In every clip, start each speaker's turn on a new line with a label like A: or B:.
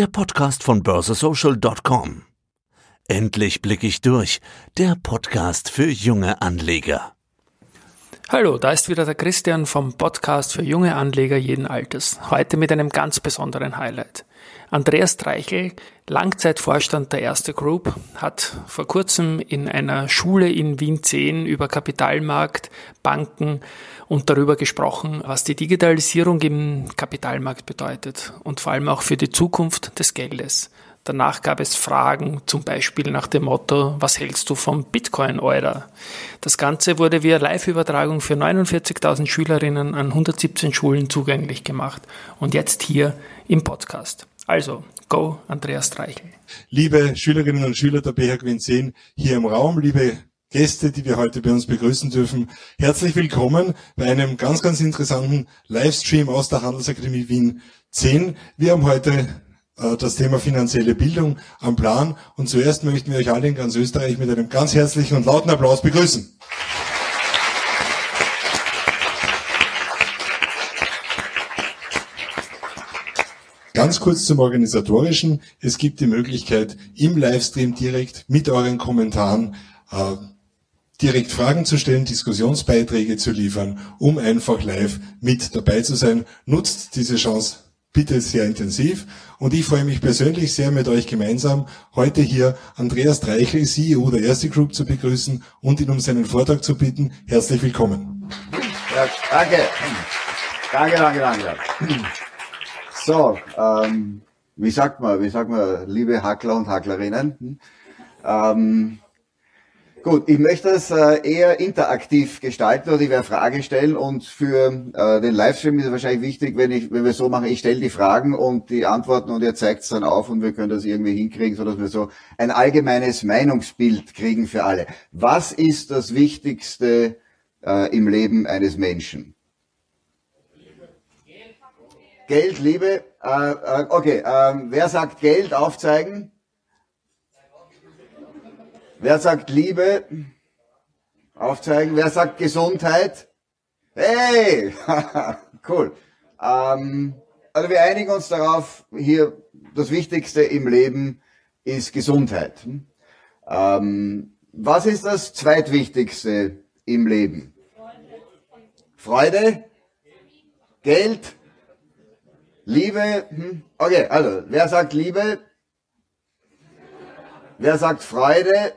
A: der Podcast von börsesocial.com. Endlich blicke ich durch, der Podcast für junge Anleger.
B: Hallo, da ist wieder der Christian vom Podcast für junge Anleger jeden Alters. Heute mit einem ganz besonderen Highlight. Andreas Treichel, Langzeitvorstand der Erste Group, hat vor kurzem in einer Schule in Wien 10 über Kapitalmarkt, Banken und darüber gesprochen, was die Digitalisierung im Kapitalmarkt bedeutet und vor allem auch für die Zukunft des Geldes. Danach gab es Fragen, zum Beispiel nach dem Motto, was hältst du vom Bitcoin-Eurer? Das Ganze wurde via Live-Übertragung für 49.000 Schülerinnen an 117 Schulen zugänglich gemacht und jetzt hier im Podcast. Also, go, Andreas Streichel.
C: Liebe Schülerinnen und Schüler der BH Quinn 10 hier im Raum, liebe Gäste, die wir heute bei uns begrüßen dürfen, herzlich willkommen bei einem ganz, ganz interessanten Livestream aus der Handelsakademie Wien 10. Wir haben heute äh, das Thema finanzielle Bildung am Plan. Und zuerst möchten wir euch alle in ganz Österreich mit einem ganz herzlichen und lauten Applaus begrüßen. Ganz kurz zum Organisatorischen. Es gibt die Möglichkeit, im Livestream direkt mit euren Kommentaren äh, direkt Fragen zu stellen, Diskussionsbeiträge zu liefern, um einfach live mit dabei zu sein. Nutzt diese Chance bitte sehr intensiv. Und ich freue mich persönlich sehr mit euch gemeinsam, heute hier Andreas Dreichel, CEO der Erste Group, zu begrüßen und ihn um seinen Vortrag zu bitten. Herzlich willkommen.
D: Ja, danke. Danke, danke, danke. So, ähm, wie sagt man, wie sagt man, liebe Hackler und Hacklerinnen? Ähm, Gut, ich möchte es äh, eher interaktiv gestalten oder ich werde Fragen stellen und für äh, den Livestream ist es wahrscheinlich wichtig, wenn ich, wenn wir so machen, ich stelle die Fragen und die Antworten und ihr zeigt es dann auf und wir können das irgendwie hinkriegen, sodass wir so ein allgemeines Meinungsbild kriegen für alle. Was ist das Wichtigste äh, im Leben eines Menschen? Geld, Liebe. Äh, äh, okay, äh, wer sagt Geld aufzeigen? Wer sagt Liebe? Aufzeigen. Wer sagt Gesundheit? Hey! cool. Ähm, also wir einigen uns darauf, hier das Wichtigste im Leben ist Gesundheit. Ähm, was ist das zweitwichtigste im Leben? Freude? Geld? Liebe? Hm? Okay, also wer sagt Liebe? Wer sagt Freude?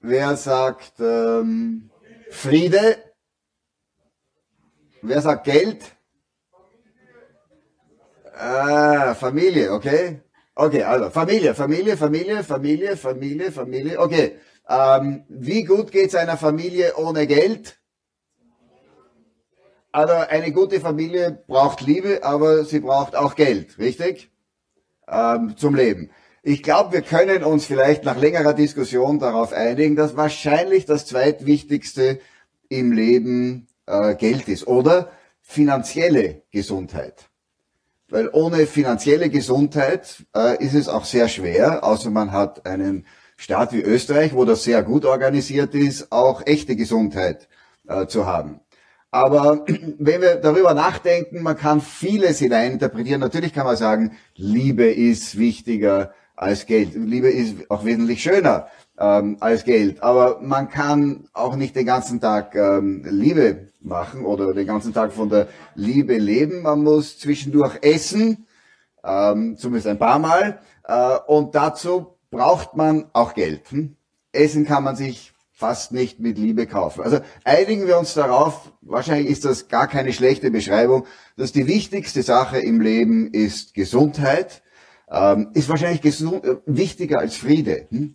D: Wer sagt ähm, Friede? Wer sagt Geld? Ah, Familie, okay. Okay, also Familie, Familie, Familie, Familie, Familie, Familie. Okay. Ähm, wie gut geht's einer Familie ohne Geld? Also eine gute Familie braucht Liebe, aber sie braucht auch Geld, richtig? Ähm, zum Leben. Ich glaube, wir können uns vielleicht nach längerer Diskussion darauf einigen, dass wahrscheinlich das zweitwichtigste im Leben äh, Geld ist oder finanzielle Gesundheit. Weil ohne finanzielle Gesundheit äh, ist es auch sehr schwer, außer man hat einen Staat wie Österreich, wo das sehr gut organisiert ist, auch echte Gesundheit äh, zu haben. Aber wenn wir darüber nachdenken, man kann vieles hineininterpretieren. Natürlich kann man sagen, Liebe ist wichtiger, als Geld. Liebe ist auch wesentlich schöner ähm, als Geld. Aber man kann auch nicht den ganzen Tag ähm, Liebe machen oder den ganzen Tag von der Liebe leben. Man muss zwischendurch essen, ähm, zumindest ein paar Mal. Äh, und dazu braucht man auch Geld. Hm? Essen kann man sich fast nicht mit Liebe kaufen. Also einigen wir uns darauf, wahrscheinlich ist das gar keine schlechte Beschreibung, dass die wichtigste Sache im Leben ist Gesundheit ähm, ist wahrscheinlich gesund, äh, wichtiger als Friede. Hm?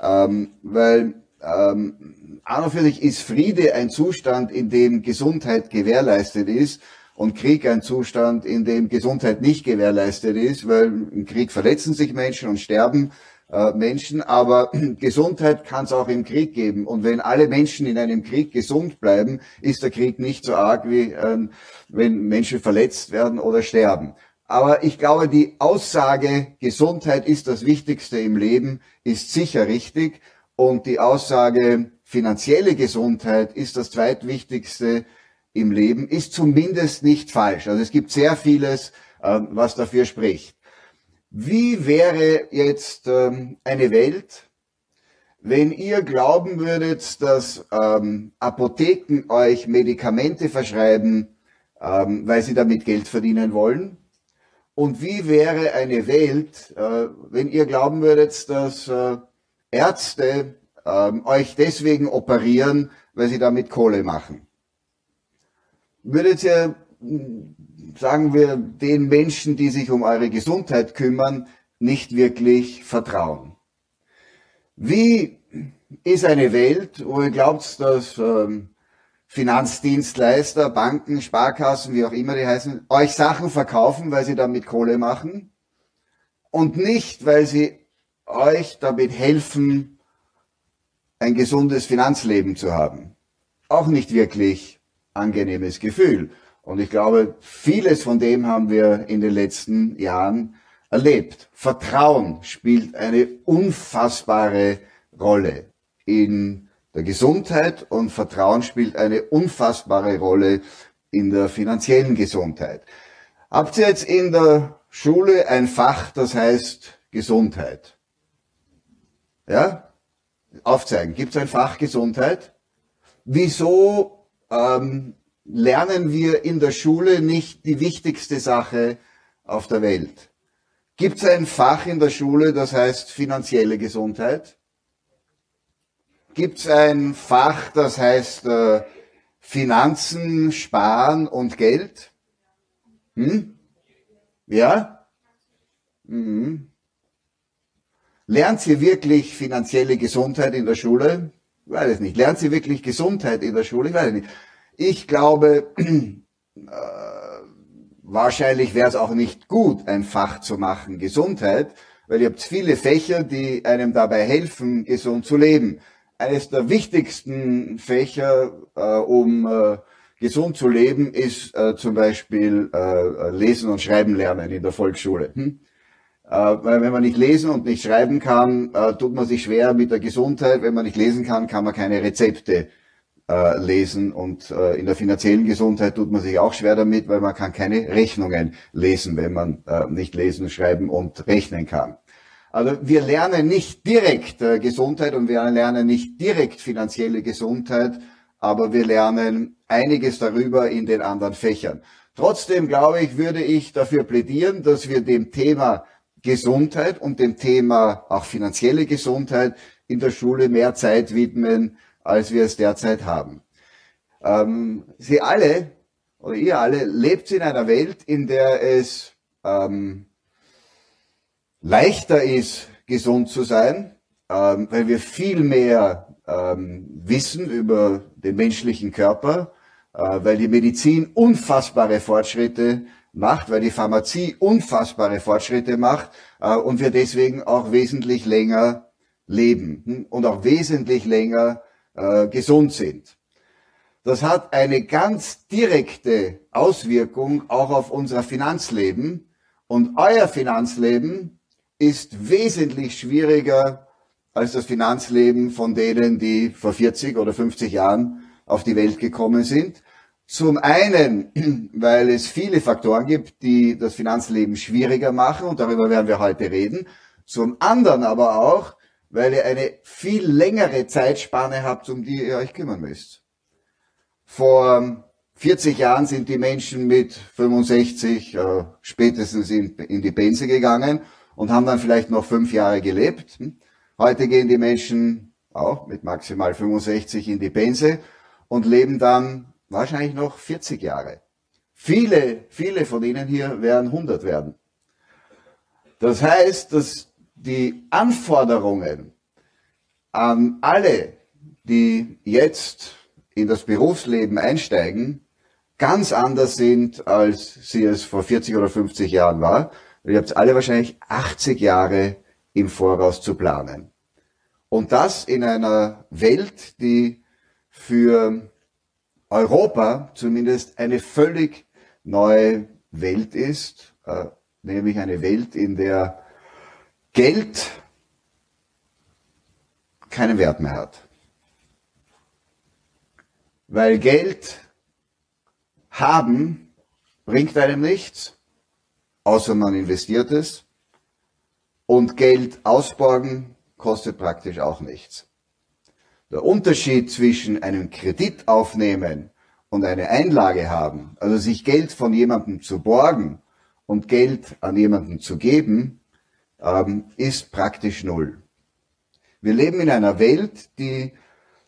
D: Ähm, weil ähm, an und für sich ist Friede ein Zustand, in dem Gesundheit gewährleistet ist und Krieg ein Zustand, in dem Gesundheit nicht gewährleistet ist, weil im Krieg verletzen sich Menschen und sterben äh, Menschen, aber Gesundheit kann es auch im Krieg geben. Und wenn alle Menschen in einem Krieg gesund bleiben, ist der Krieg nicht so arg, wie äh, wenn Menschen verletzt werden oder sterben. Aber ich glaube, die Aussage, Gesundheit ist das Wichtigste im Leben, ist sicher richtig. Und die Aussage, finanzielle Gesundheit ist das zweitwichtigste im Leben, ist zumindest nicht falsch. Also es gibt sehr vieles, ähm, was dafür spricht. Wie wäre jetzt ähm, eine Welt, wenn ihr glauben würdet, dass ähm, Apotheken euch Medikamente verschreiben, ähm, weil sie damit Geld verdienen wollen? Und wie wäre eine Welt, äh, wenn ihr glauben würdet, dass äh, Ärzte äh, euch deswegen operieren, weil sie damit Kohle machen? Würdet ihr, sagen wir, den Menschen, die sich um eure Gesundheit kümmern, nicht wirklich vertrauen? Wie ist eine Welt, wo ihr glaubt, dass ähm, Finanzdienstleister, Banken, Sparkassen, wie auch immer die heißen, euch Sachen verkaufen, weil sie damit Kohle machen und nicht, weil sie euch damit helfen, ein gesundes Finanzleben zu haben. Auch nicht wirklich angenehmes Gefühl. Und ich glaube, vieles von dem haben wir in den letzten Jahren erlebt. Vertrauen spielt eine unfassbare Rolle in der Gesundheit und Vertrauen spielt eine unfassbare Rolle in der finanziellen Gesundheit. Habt ihr jetzt in der Schule ein Fach, das heißt Gesundheit? Ja? Aufzeigen. Gibt es ein Fach Gesundheit? Wieso ähm, lernen wir in der Schule nicht die wichtigste Sache auf der Welt? Gibt es ein Fach in der Schule, das heißt finanzielle Gesundheit? gibt es ein Fach, das heißt äh, Finanzen, Sparen und Geld? Hm? Ja? Mhm. Lernt sie wirklich finanzielle Gesundheit in der Schule? Ich weiß es nicht. Lernt sie wirklich Gesundheit in der Schule? Ich weiß es nicht. Ich glaube, äh, wahrscheinlich wäre es auch nicht gut, ein Fach zu machen, Gesundheit, weil ihr habt viele Fächer, die einem dabei helfen, gesund zu leben eines der wichtigsten Fächer, äh, um äh, gesund zu leben, ist äh, zum Beispiel äh, Lesen und Schreiben lernen in der Volksschule. Hm? Äh, weil wenn man nicht lesen und nicht schreiben kann, äh, tut man sich schwer mit der Gesundheit. Wenn man nicht lesen kann, kann man keine Rezepte äh, lesen. Und äh, in der finanziellen Gesundheit tut man sich auch schwer damit, weil man kann keine Rechnungen lesen, wenn man äh, nicht lesen, schreiben und rechnen kann. Also wir lernen nicht direkt äh, Gesundheit und wir lernen nicht direkt finanzielle Gesundheit, aber wir lernen einiges darüber in den anderen Fächern. Trotzdem glaube ich, würde ich dafür plädieren, dass wir dem Thema Gesundheit und dem Thema auch finanzielle Gesundheit in der Schule mehr Zeit widmen, als wir es derzeit haben. Ähm, Sie alle oder ihr alle lebt in einer Welt, in der es ähm, leichter ist, gesund zu sein, ähm, weil wir viel mehr ähm, wissen über den menschlichen Körper, äh, weil die Medizin unfassbare Fortschritte macht, weil die Pharmazie unfassbare Fortschritte macht äh, und wir deswegen auch wesentlich länger leben hm, und auch wesentlich länger äh, gesund sind. Das hat eine ganz direkte Auswirkung auch auf unser Finanzleben und euer Finanzleben ist wesentlich schwieriger als das Finanzleben von denen, die vor 40 oder 50 Jahren auf die Welt gekommen sind. Zum einen, weil es viele Faktoren gibt, die das Finanzleben schwieriger machen und darüber werden wir heute reden. Zum anderen aber auch, weil ihr eine viel längere Zeitspanne habt, um die ihr euch kümmern müsst. Vor 40 Jahren sind die Menschen mit 65 äh, spätestens in, in die Pense gegangen und haben dann vielleicht noch fünf Jahre gelebt. Heute gehen die Menschen auch mit maximal 65 in die Pense und leben dann wahrscheinlich noch 40 Jahre. Viele, viele von ihnen hier werden 100 werden. Das heißt, dass die Anforderungen an alle, die jetzt in das Berufsleben einsteigen, ganz anders sind, als sie es vor 40 oder 50 Jahren war. Ihr habt alle wahrscheinlich 80 Jahre im Voraus zu planen. Und das in einer Welt, die für Europa zumindest eine völlig neue Welt ist, äh, nämlich eine Welt, in der Geld keinen Wert mehr hat. Weil Geld haben bringt einem nichts außer man investiert es. und Geld ausborgen kostet praktisch auch nichts. Der Unterschied zwischen einem Kredit aufnehmen und eine Einlage haben, also sich Geld von jemandem zu borgen und Geld an jemanden zu geben, ähm, ist praktisch null. Wir leben in einer Welt, die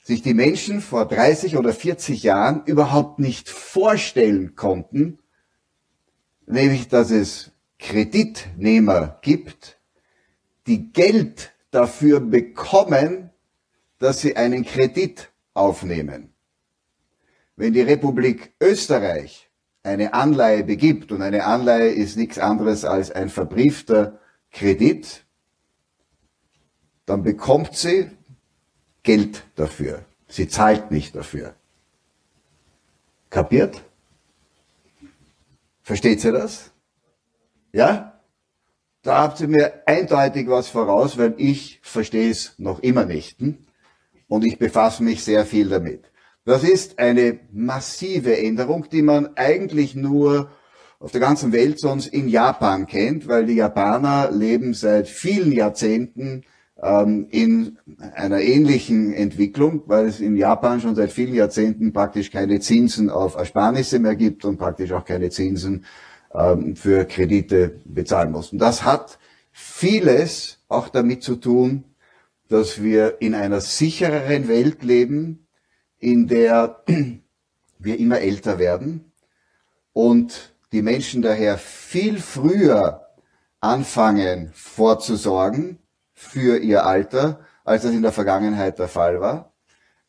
D: sich die Menschen vor 30 oder 40 Jahren überhaupt nicht vorstellen konnten, nämlich dass es Kreditnehmer gibt, die Geld dafür bekommen, dass sie einen Kredit aufnehmen. Wenn die Republik Österreich eine Anleihe begibt, und eine Anleihe ist nichts anderes als ein verbriefter Kredit, dann bekommt sie Geld dafür. Sie zahlt nicht dafür. Kapiert? Versteht sie das? Ja? Da habt ihr mir eindeutig was voraus, weil ich verstehe es noch immer nicht. Hm? Und ich befasse mich sehr viel damit. Das ist eine massive Änderung, die man eigentlich nur auf der ganzen Welt sonst in Japan kennt, weil die Japaner leben seit vielen Jahrzehnten ähm, in einer ähnlichen Entwicklung, weil es in Japan schon seit vielen Jahrzehnten praktisch keine Zinsen auf Ersparnisse mehr gibt und praktisch auch keine Zinsen ähm, für Kredite bezahlen muss. Und das hat vieles auch damit zu tun, dass wir in einer sichereren Welt leben, in der wir immer älter werden und die Menschen daher viel früher anfangen vorzusorgen für ihr Alter, als das in der Vergangenheit der Fall war,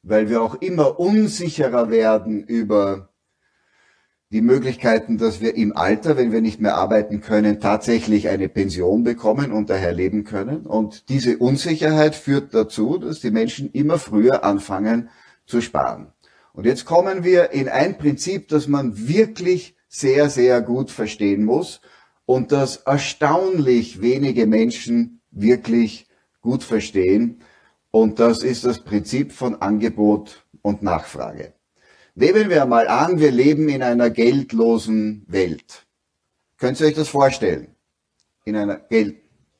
D: weil wir auch immer unsicherer werden über die Möglichkeiten, dass wir im Alter, wenn wir nicht mehr arbeiten können, tatsächlich eine Pension bekommen und daher leben können. Und diese Unsicherheit führt dazu, dass die Menschen immer früher anfangen zu sparen. Und jetzt kommen wir in ein Prinzip, das man wirklich sehr, sehr gut verstehen muss und das erstaunlich wenige Menschen wirklich gut verstehen. Und das ist das Prinzip von Angebot und Nachfrage. Nehmen wir mal an, wir leben in einer geldlosen Welt. Könnt ihr euch das vorstellen? In einer Geld...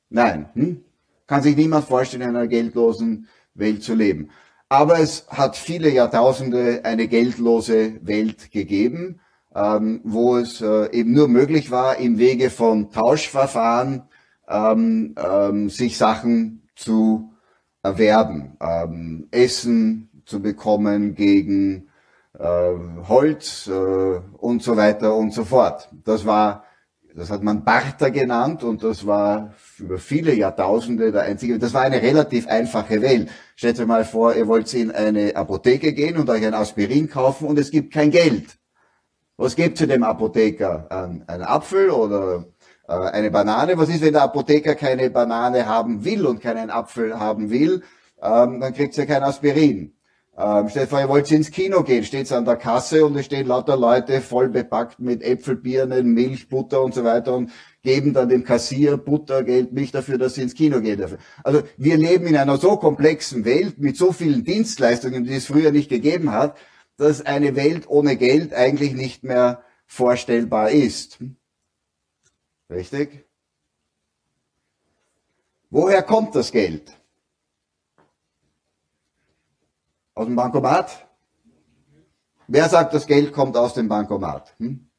D: Nein. Hm? Kann sich niemand vorstellen, in einer geldlosen Welt zu leben. Aber es hat viele Jahrtausende eine geldlose Welt gegeben, ähm, wo es äh, eben nur möglich war, im Wege von Tauschverfahren ähm, ähm, sich Sachen zu erwerben, ähm, Essen zu bekommen gegen äh, Holz äh, und so weiter und so fort. Das war, das hat man Barter genannt und das war über viele Jahrtausende der einzige, das war eine relativ einfache Welt. Stellt euch mal vor, ihr wollt in eine Apotheke gehen und euch ein Aspirin kaufen und es gibt kein Geld. Was gibt zu dem Apotheker? Ein, ein Apfel oder äh, eine Banane. Was ist, wenn der Apotheker keine Banane haben will und keinen Apfel haben will? Ähm, dann kriegt ihr kein Aspirin. Ähm, stellt vor, ihr wollt ins Kino gehen, steht an der Kasse und es stehen lauter Leute voll bepackt mit Äpfelbirnen, Milch, Butter und so weiter und geben dann dem Kassier Butter, Geld, Milch dafür, dass sie ins Kino gehen dürfen. Also wir leben in einer so komplexen Welt mit so vielen Dienstleistungen, die es früher nicht gegeben hat, dass eine Welt ohne Geld eigentlich nicht mehr vorstellbar ist. Richtig? Woher kommt das Geld? Aus dem Bankomat? Wer sagt, das Geld kommt aus dem Bankomat? Hm?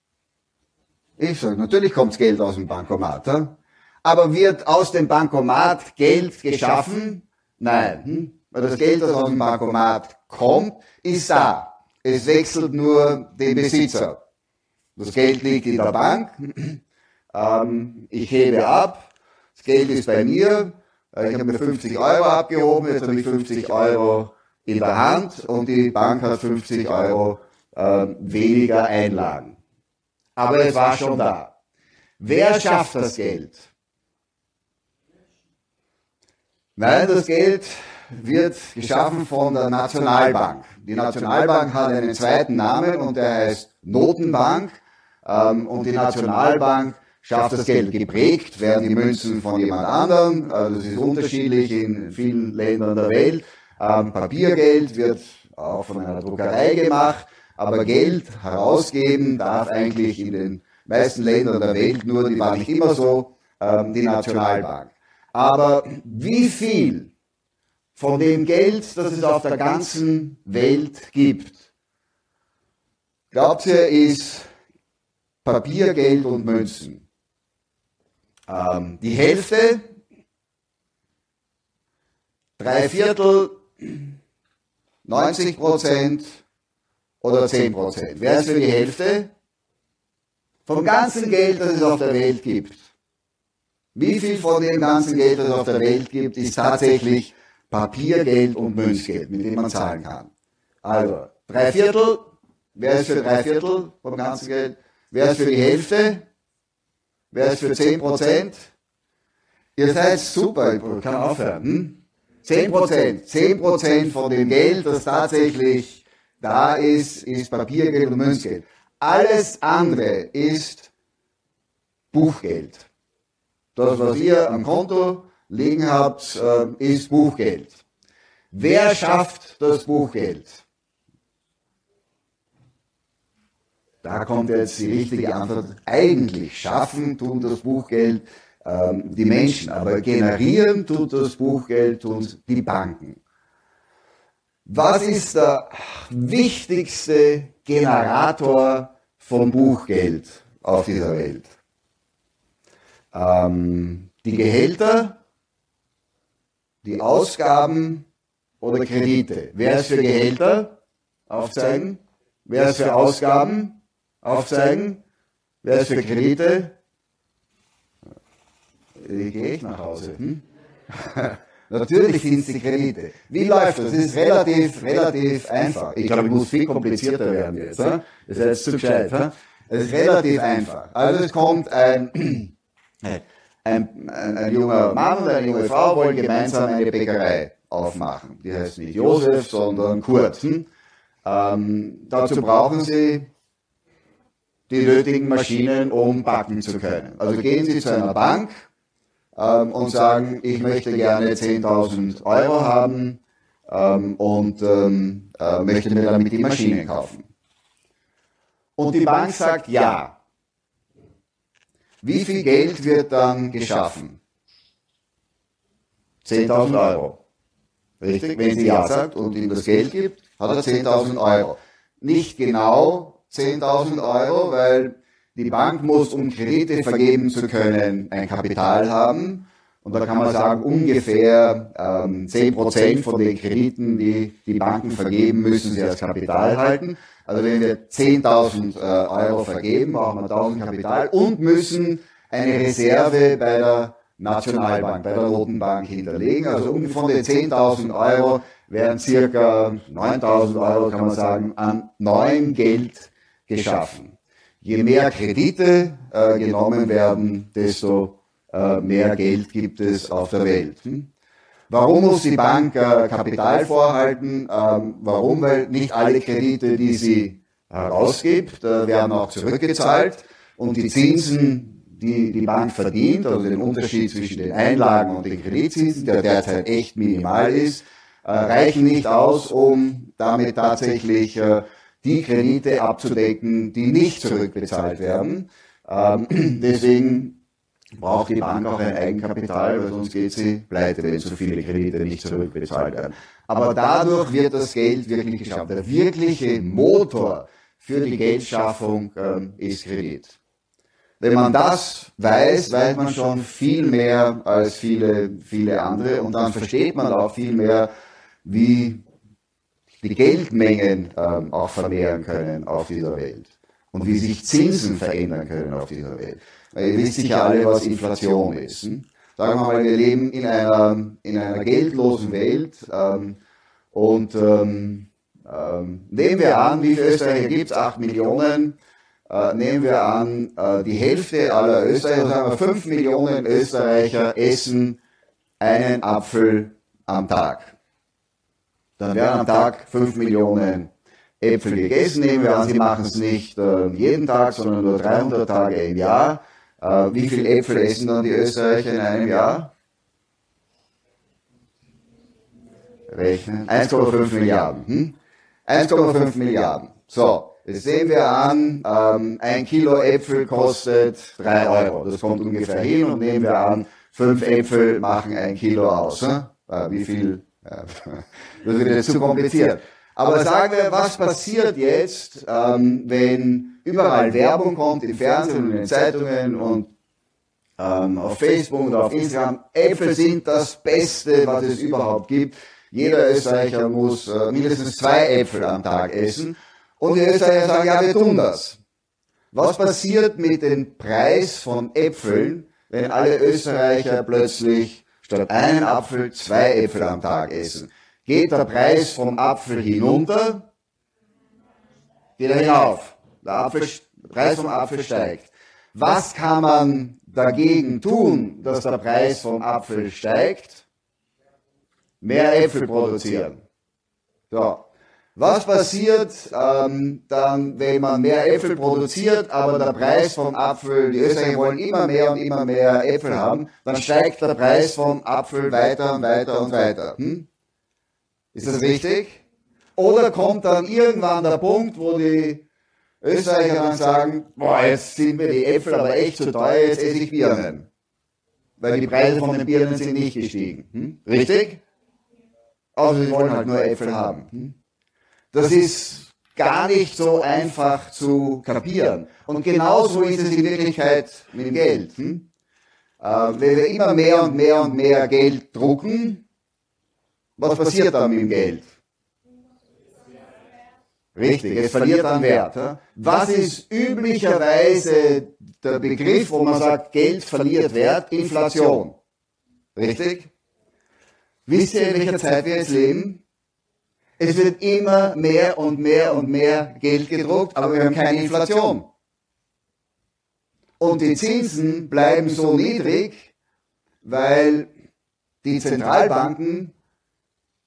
D: Ich sage, natürlich kommt das Geld aus dem Bankomat. Hm? Aber wird aus dem Bankomat Geld geschaffen? Nein. Hm? Weil das Geld, das aus dem Bankomat kommt, ist da. Es wechselt nur den Besitzer. Das Geld liegt in der Bank ähm, ich hebe ab, das Geld ist bei mir, äh, ich habe mir 50 Euro abgehoben, jetzt habe ich 50 Euro in der Hand und die Bank hat 50 Euro äh, weniger Einlagen. Aber es war schon da. Wer schafft das Geld? Nein, das Geld wird geschaffen von der Nationalbank. Die Nationalbank hat einen zweiten Namen und der heißt Notenbank. Ähm, und die Nationalbank schafft das Geld geprägt, werden die Münzen von jemand anderem, also es ist unterschiedlich in vielen Ländern der Welt. Ähm, Papiergeld wird auch von einer Druckerei gemacht, aber Geld herausgeben darf eigentlich in den meisten Ländern der Welt nur, die war nicht immer so, ähm, die Nationalbank. Aber wie viel von dem Geld, das es auf der ganzen Welt gibt, glaubt ihr, ist Papier, Geld und Münzen? Ähm, die Hälfte, drei Viertel, 90 Prozent oder 10 Prozent. Wer ist für die Hälfte? Vom ganzen Geld, das es auf der Welt gibt. Wie viel von dem ganzen Geld, das es auf der Welt gibt, ist tatsächlich Papiergeld und Münzgeld, mit dem man zahlen kann? Also, drei Viertel. Wer ist für drei Viertel vom ganzen Geld? Wer ist für die Hälfte? Wer ist für 10 Prozent? Ihr seid super, ich kann aufhören. Hm? 10 Prozent. 10 Prozent von dem Geld, das tatsächlich da ist, ist Papiergeld und Münzgeld. Alles andere ist Buchgeld. Das, was ihr am Konto liegen habt, äh, ist Buchgeld. Wer schafft das Buchgeld? Da kommt jetzt die richtige Antwort. Eigentlich schaffen tun das Buchgeld ähm, die Menschen, aber generieren tut das Buchgeld und die Banken. Was ist der wichtigste Generator von Buchgeld auf dieser Welt? Ähm, die Gehälter, die Ausgaben oder Kredite. Wer ist für Gehälter? Aufzeigen. Wer ist für Ausgaben? Aufzeigen. Wer ist für Kredite? Wie gehe ich nach Hause? Hm? Natürlich sind es die Kredite. Wie läuft das? Das ist relativ, relativ einfach. Ich glaube, ich muss viel komplizierter werden jetzt. Das ist jetzt zu gescheit. Es ist relativ einfach. Also es kommt ein, ein, ein, ein junger Mann und eine junge Frau wollen gemeinsam eine Bäckerei aufmachen. Die heißt nicht Josef, sondern Kurt. Hm? Ähm, dazu brauchen sie die nötigen Maschinen, um backen zu können. Also gehen Sie zu einer Bank ähm, und sagen, ich möchte gerne 10.000 Euro haben ähm, und ähm, äh, möchte mir damit die Maschine kaufen. Und die Bank sagt ja. Wie viel Geld wird dann geschaffen? 10.000 Euro. Richtig? Wenn sie Ja sagt und ihm das Geld gibt, hat er 10.000 Euro. Nicht genau 10.000 Euro, weil die Bank muss, um Kredite vergeben zu können, ein Kapital haben. Und da kann man sagen, ungefähr ähm, 10% von den Krediten, die die Banken vergeben, müssen sie als Kapital halten. Also wenn wir 10.000 äh, Euro vergeben, brauchen wir 1.000 Kapital und müssen eine Reserve bei der Nationalbank, bei der Roten Bank hinterlegen. Also von den 10.000 Euro werden circa 9.000 Euro, kann man sagen, an neuem Geld geschaffen je mehr Kredite äh, genommen werden, desto mehr Geld gibt es auf der Welt. Hm? Warum muss die Bank äh, Kapital vorhalten? Ähm, warum? Weil nicht alle Kredite, die sie herausgibt, äh, werden auch zurückgezahlt und die Zinsen, die die Bank verdient, also den Unterschied zwischen den Einlagen und den Kreditzinsen, der derzeit echt minimal ist, äh, reichen nicht aus, um damit tatsächlich äh, die Kredite abzudecken, die nicht zurückbezahlt werden. Ähm, deswegen braucht die Bank auch ein Eigenkapital, weil sonst geht sie pleite, wenn so viele Kredite nicht zurückbezahlt werden. Aber dadurch wird das Geld wirklich geschafft. Der wirkliche Motor für die Geldschaffung ähm, ist Kredit. Wenn man das weiß, weiß man schon viel mehr als viele, viele andere und dann versteht man auch viel mehr, wie die Geldmengen ähm, auch vermehren können auf dieser Welt und wie sich Zinsen verändern können auf dieser Welt. Weil ihr wisst sicher alle, was Inflation ist. Hm? Sagen wir mal, wir leben in einer, in einer geldlosen Welt ähm, und ähm, ähm, nehmen wir an, wie viele Österreicher gibt es? 8 Millionen. Äh, nehmen wir an, äh, die Hälfte aller Österreicher, sagen wir 5 Millionen Österreicher essen einen Apfel am Tag dann werden am Tag 5 Millionen Äpfel gegessen. Nehmen wir an, Sie machen es nicht äh, jeden Tag, sondern nur 300 Tage im Jahr. Äh, wie viele Äpfel essen dann die Österreicher in einem Jahr? Rechnen. 1,5 Milliarden. Hm? 1,5 Milliarden. So, jetzt sehen wir an, ähm, ein Kilo Äpfel kostet 3 Euro. Das kommt ungefähr hin und nehmen wir an, fünf Äpfel machen ein Kilo aus. Ne? Wie viel? das wird jetzt zu kompliziert. Aber sagen wir, was passiert jetzt, ähm, wenn überall Werbung kommt, im Fernsehen und in den Zeitungen und ähm, auf Facebook oder auf Instagram, Äpfel sind das Beste, was es überhaupt gibt. Jeder Österreicher muss äh, mindestens zwei Äpfel am Tag essen. Und die Österreicher sagen, ja, wir tun das. Was passiert mit dem Preis von Äpfeln, wenn alle Österreicher plötzlich statt einen Apfel zwei Äpfel am Tag essen? Geht der Preis vom Apfel hinunter? Geht er hinauf? Der, Apfel, der Preis vom Apfel steigt. Was kann man dagegen tun, dass der Preis vom Apfel steigt? Mehr Äpfel produzieren. So. Was passiert ähm, dann, wenn man mehr Äpfel produziert, aber der Preis vom Apfel, die Österreicher wollen immer mehr und immer mehr Äpfel haben, dann steigt der Preis vom Apfel weiter und weiter und weiter. Hm? Ist das richtig? Oder kommt dann irgendwann der Punkt, wo die Österreicher dann sagen, boah, jetzt sind mir die Äpfel aber echt zu teuer, jetzt esse ich Birnen. Weil die Preise von den Birnen sind nicht gestiegen. Hm? Richtig? Also sie wollen halt nur Äpfel haben. Hm? Das ist gar nicht so einfach zu kapieren. Und genauso ist es in Wirklichkeit mit dem Geld. Hm? Äh, wenn wir immer mehr und mehr und mehr Geld drucken, was passiert dann mit dem Geld? Richtig, es verliert an Wert. Was ist üblicherweise der Begriff, wo man sagt, Geld verliert Wert? Inflation. Richtig? Wisst ihr, in welcher Zeit wir jetzt leben? Es wird immer mehr und mehr und mehr Geld gedruckt, aber wir haben keine Inflation. Und die Zinsen bleiben so niedrig, weil die Zentralbanken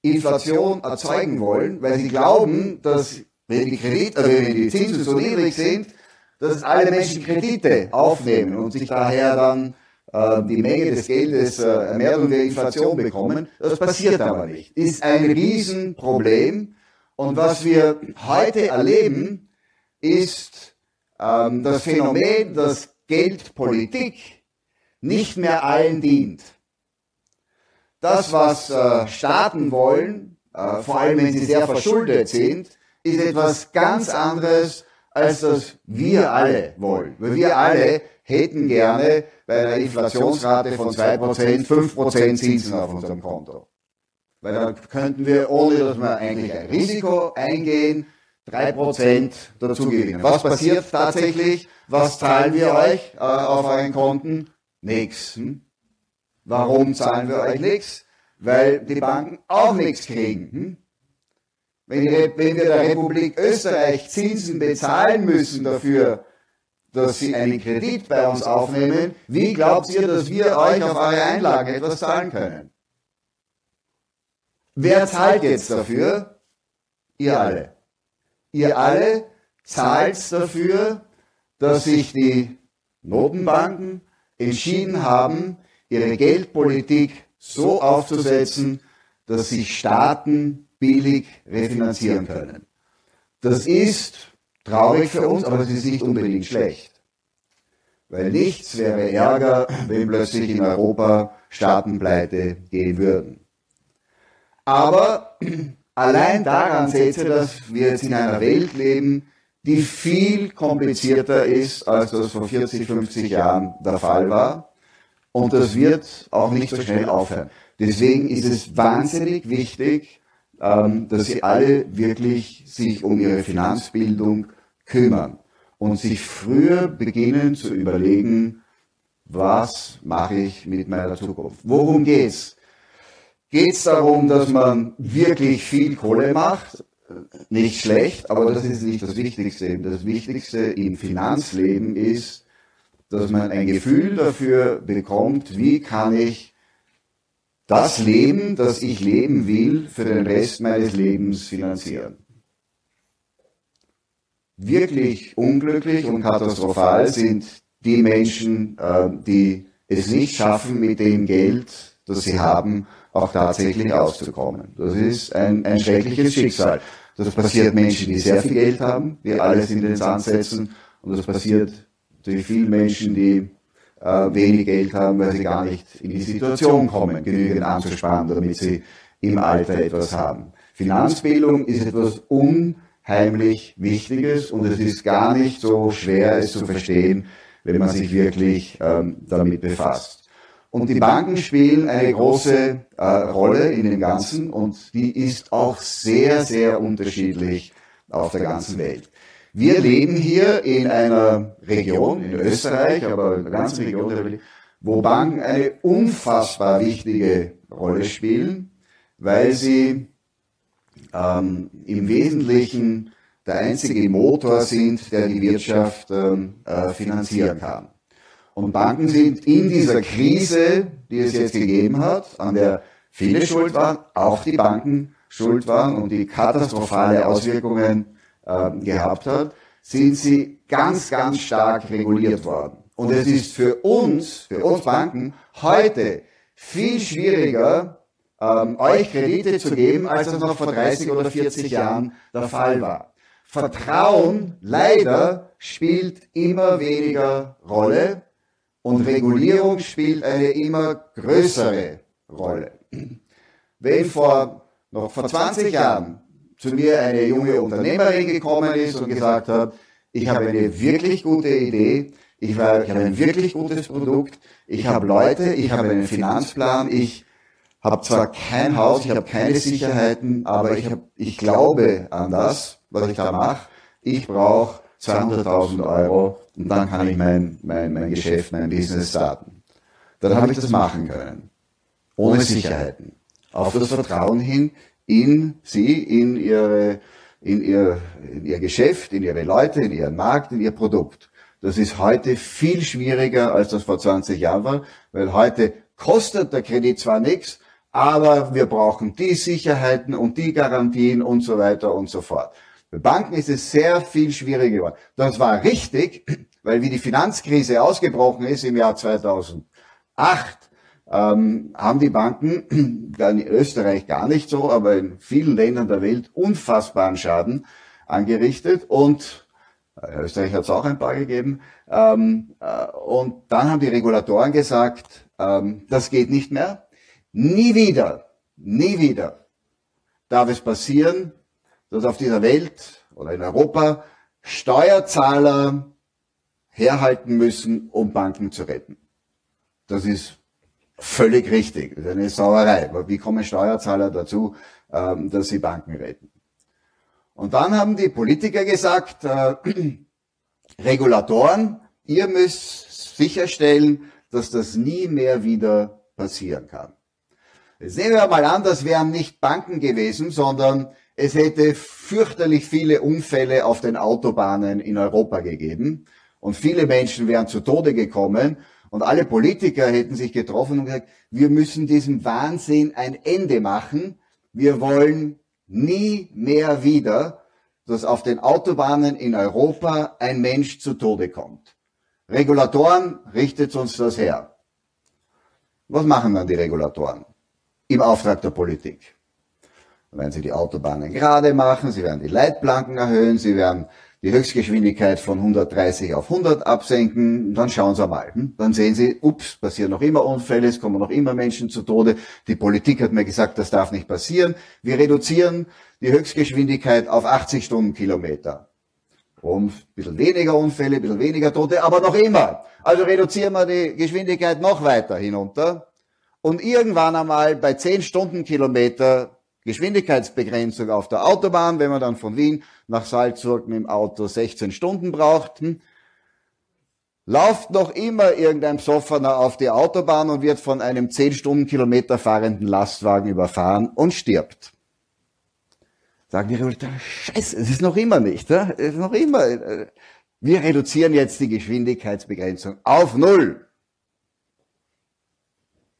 D: Inflation erzeugen wollen, weil sie glauben, dass wenn die, Kredit, äh, wenn die Zinsen so niedrig sind, dass alle Menschen Kredite aufnehmen und sich daher dann äh, die Menge des Geldes äh, mehr und mehr Inflation bekommen. Das passiert aber nicht. Ist ein Riesenproblem. Und was wir heute erleben, ist ähm, das Phänomen, dass Geldpolitik nicht mehr allen dient. Das, was äh, Staaten wollen, äh, vor allem wenn sie sehr verschuldet sind, ist etwas ganz anderes, als das wir alle wollen. Weil wir alle hätten gerne bei einer Inflationsrate von 2% 5% Zinsen auf unserem Konto. Weil dann könnten wir, ohne dass wir eigentlich ein Risiko eingehen, 3% dazu gewinnen. Was passiert tatsächlich? Was zahlen wir euch äh, auf euren Konten? Nix. Hm? Warum zahlen wir euch nichts? Weil die Banken auch nichts kriegen. Hm? Wenn, die, wenn wir der Republik Österreich Zinsen bezahlen müssen dafür, dass sie einen Kredit bei uns aufnehmen, wie glaubt ihr, dass wir euch auf eure Einlagen etwas zahlen können? Wer zahlt jetzt dafür? Ihr alle. Ihr alle zahlt dafür, dass sich die Notenbanken entschieden haben, ihre Geldpolitik so aufzusetzen, dass sich Staaten billig refinanzieren können. Das ist traurig für uns, aber es ist nicht unbedingt schlecht. Weil nichts wäre ärger, wenn plötzlich in Europa Staaten pleite gehen würden. Aber allein daran ihr, dass wir jetzt in einer Welt leben, die viel komplizierter ist, als das vor 40, 50 Jahren der Fall war. Und das wird auch nicht so schnell aufhören. Deswegen ist es wahnsinnig wichtig, ähm, dass sie alle wirklich sich um ihre Finanzbildung kümmern und sich früher beginnen zu überlegen, was mache ich mit meiner Zukunft? Worum geht's? Geht's darum, dass man wirklich viel Kohle macht? Nicht schlecht, aber das ist nicht das Wichtigste. Das Wichtigste im Finanzleben ist, dass man ein Gefühl dafür bekommt, wie kann ich das Leben, das ich leben will, für den Rest meines Lebens finanzieren. Wirklich unglücklich und katastrophal sind die Menschen, äh, die es nicht schaffen, mit dem Geld, das sie haben, auch tatsächlich auszukommen. Das ist ein, ein schreckliches Schicksal. Das passiert Menschen, die sehr viel Geld haben, die alles in den Sand setzen. Und das passiert durch viele Menschen, die äh, wenig Geld haben, weil sie gar nicht in die Situation kommen, genügend anzusparen, damit sie im Alter etwas haben. Finanzbildung ist etwas unheimlich Wichtiges und es ist gar nicht so schwer, es zu verstehen, wenn man sich wirklich ähm, damit befasst. Und die Banken spielen eine große äh, Rolle in dem Ganzen und die ist auch sehr, sehr unterschiedlich auf der ganzen Welt. Wir leben hier in einer Region, in Österreich, aber in der ganzen Region wo Banken eine unfassbar wichtige Rolle spielen, weil sie ähm, im Wesentlichen der einzige Motor sind, der die Wirtschaft ähm, äh, finanzieren kann. Und Banken sind in dieser Krise, die es jetzt gegeben hat, an der viele schuld waren, auch die Banken schuld waren und die katastrophale Auswirkungen äh, gehabt hat, sind sie ganz, ganz stark reguliert worden. Und es ist für uns, für uns Banken, heute viel schwieriger, ähm, euch Kredite zu geben, als das noch vor 30 oder 40 Jahren der Fall war. Vertrauen leider spielt immer weniger Rolle und Regulierung spielt eine immer größere Rolle. Wenn vor, noch vor 20 Jahren zu mir eine junge Unternehmerin gekommen ist und gesagt hat, ich habe eine wirklich gute Idee, ich, ich habe ein wirklich gutes Produkt, ich habe Leute, ich habe einen Finanzplan, ich habe zwar kein Haus, ich habe keine Sicherheiten, aber ich, hab, ich glaube an das, was ich da mache. Ich brauche 200.000 Euro und dann kann ich mein, mein, mein Geschäft, mein Business starten. Dann habe ich das machen können. Ohne Sicherheiten. Auf das Vertrauen hin in sie, in ihre, in ihr, in ihr Geschäft, in ihre Leute, in ihren Markt, in ihr Produkt. Das ist heute viel schwieriger, als das vor 20 Jahren war, weil heute kostet der Kredit zwar nichts, aber wir brauchen die Sicherheiten und die Garantien und so weiter und so fort. Bei Banken ist es sehr viel schwieriger geworden. Das war richtig, weil wie die Finanzkrise ausgebrochen ist im Jahr 2008, ähm, haben die Banken, in Österreich gar nicht so, aber in vielen Ländern der Welt unfassbaren Schaden angerichtet und äh, Österreich hat es auch ein paar gegeben. Ähm, äh, und dann haben die Regulatoren gesagt, ähm, das geht nicht mehr. Nie wieder, nie wieder darf es passieren, dass auf dieser Welt oder in Europa Steuerzahler herhalten müssen, um Banken zu retten. Das ist völlig richtig. Das ist eine Sauerei. Aber wie kommen Steuerzahler dazu, ähm, dass sie Banken retten? Und dann haben die Politiker gesagt, äh, Regulatoren, ihr müsst sicherstellen, dass das nie mehr wieder passieren kann. Jetzt nehmen wir mal an, das wären nicht Banken gewesen, sondern es hätte fürchterlich viele Unfälle auf den Autobahnen in Europa gegeben und viele Menschen wären zu Tode gekommen und alle Politiker hätten sich getroffen und gesagt, wir müssen diesem Wahnsinn ein Ende machen. Wir wollen nie mehr wieder, dass auf den Autobahnen in Europa ein Mensch zu Tode kommt. Regulatoren richtet uns das her. Was machen dann die Regulatoren? Im Auftrag der Politik. Werden sie die Autobahnen gerade machen, sie werden die Leitplanken erhöhen, sie werden die Höchstgeschwindigkeit von 130 auf 100 absenken, dann schauen Sie mal. Dann sehen Sie, ups, passieren noch immer Unfälle, es kommen noch immer Menschen zu Tode. Die Politik hat mir gesagt, das darf nicht passieren. Wir reduzieren die Höchstgeschwindigkeit auf 80 Stundenkilometer. Um ein bisschen weniger Unfälle, ein bisschen weniger Tote, aber noch immer. Also reduzieren wir die Geschwindigkeit noch weiter hinunter. Und irgendwann einmal bei 10 Stundenkilometer Geschwindigkeitsbegrenzung auf der Autobahn, wenn man dann von Wien nach Salzburg mit dem Auto 16 Stunden braucht, hm, lauft noch immer irgendein Besoffener auf die Autobahn und wird von einem 10 Stundenkilometer fahrenden Lastwagen überfahren und stirbt. Sagen die Revolutionäre, scheiße, es ist noch immer nicht, es ist noch immer. Äh, wir reduzieren jetzt die Geschwindigkeitsbegrenzung auf Null.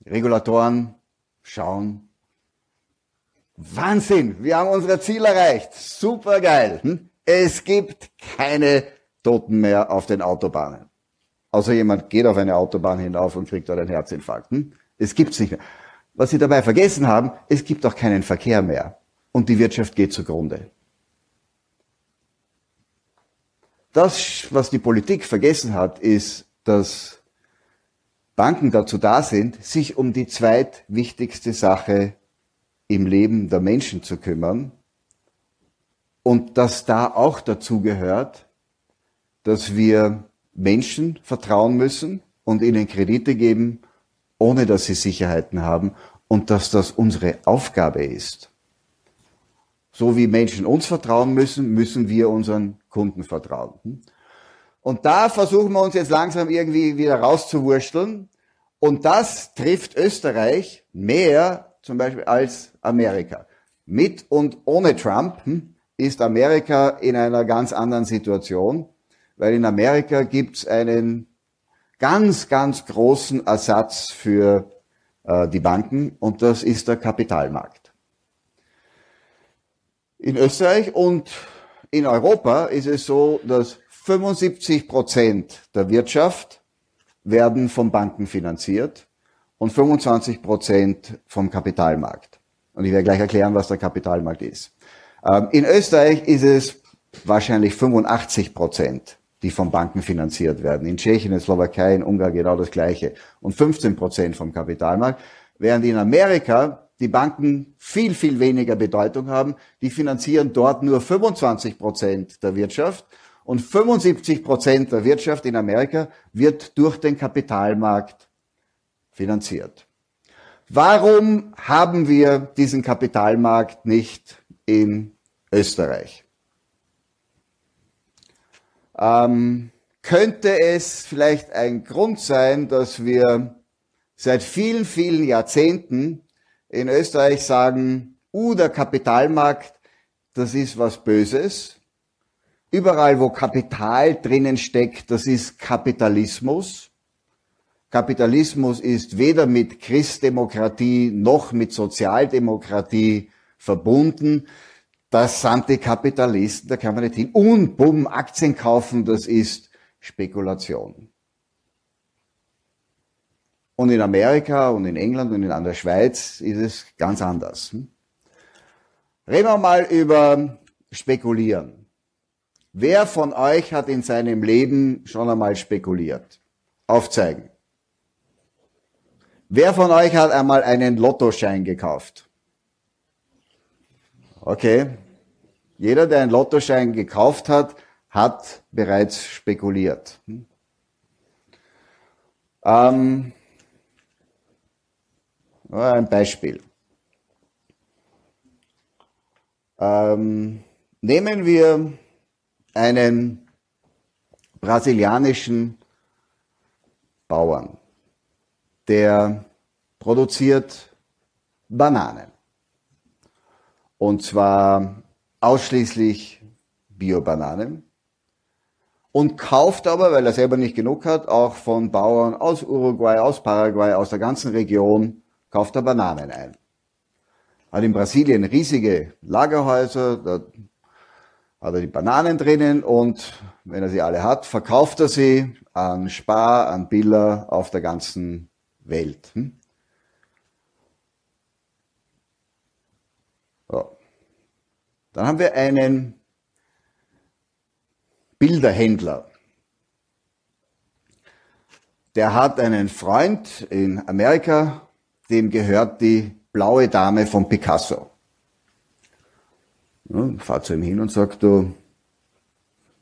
D: Regulatoren schauen Wahnsinn, wir haben unser Ziel erreicht. Super geil. Hm? Es gibt keine Toten mehr auf den Autobahnen. Außer jemand geht auf eine Autobahn hinauf und kriegt dort einen Herzinfarkt. Hm? Es gibt's nicht mehr. Was sie dabei vergessen haben, es gibt auch keinen Verkehr mehr. Und die Wirtschaft geht zugrunde. Das, was die Politik vergessen hat, ist, dass Banken dazu da sind, sich um die zweitwichtigste Sache im Leben der Menschen zu kümmern und dass da auch dazu gehört, dass wir Menschen vertrauen müssen und ihnen Kredite geben, ohne dass sie Sicherheiten haben und dass das unsere Aufgabe ist. So wie Menschen uns vertrauen müssen, müssen wir unseren Kunden vertrauen. Und da versuchen wir uns jetzt langsam irgendwie wieder rauszuwursteln. Und das trifft Österreich mehr zum Beispiel als Amerika. Mit und ohne Trump hm, ist Amerika in einer ganz anderen Situation, weil in Amerika gibt es einen ganz, ganz großen Ersatz für äh, die Banken und das ist der Kapitalmarkt. In Österreich und in Europa ist es so, dass 75 Prozent der Wirtschaft werden von Banken finanziert und 25 Prozent vom Kapitalmarkt. Und ich werde gleich erklären, was der Kapitalmarkt ist. Ähm, in Österreich ist es wahrscheinlich 85 Prozent, die von Banken finanziert werden. In Tschechien, in Slowakei, in Ungarn genau das Gleiche. Und 15 Prozent vom Kapitalmarkt. Während in Amerika die Banken viel, viel weniger Bedeutung haben. Die finanzieren dort nur 25 Prozent der Wirtschaft und 75 Prozent der Wirtschaft in Amerika wird durch den Kapitalmarkt finanziert. Warum haben wir diesen Kapitalmarkt nicht in Österreich? Ähm, könnte es vielleicht ein Grund sein, dass wir seit vielen, vielen Jahrzehnten in Österreich sagen, uh, der Kapitalmarkt, das ist was Böses. Überall, wo Kapital drinnen steckt, das ist Kapitalismus. Kapitalismus ist weder mit Christdemokratie noch mit Sozialdemokratie verbunden. Das sind die Kapitalisten, da kann man nicht hin. Und bumm, Aktien kaufen, das ist Spekulation. Und in Amerika und in England und in der Schweiz ist es ganz anders. Hm? Reden wir mal über Spekulieren. Wer von euch hat in seinem Leben schon einmal spekuliert? Aufzeigen. Wer von euch hat einmal einen Lottoschein gekauft? Okay. Jeder, der einen Lottoschein gekauft hat, hat bereits spekuliert. Hm? Ähm, ein Beispiel. Ähm, nehmen wir einen brasilianischen Bauern, der produziert Bananen. Und zwar ausschließlich Biobananen. Und kauft aber, weil er selber nicht genug hat, auch von Bauern aus Uruguay, aus Paraguay, aus der ganzen Region kauft er Bananen ein. Hat in Brasilien riesige Lagerhäuser, da hat er die Bananen drinnen und wenn er sie alle hat, verkauft er sie an Spar, an Biller auf der ganzen Welt. Hm? So. Dann haben wir einen Bilderhändler. Der hat einen Freund in Amerika dem gehört die blaue Dame von Picasso. Ja, fahrt zu ihm hin und sagt, du,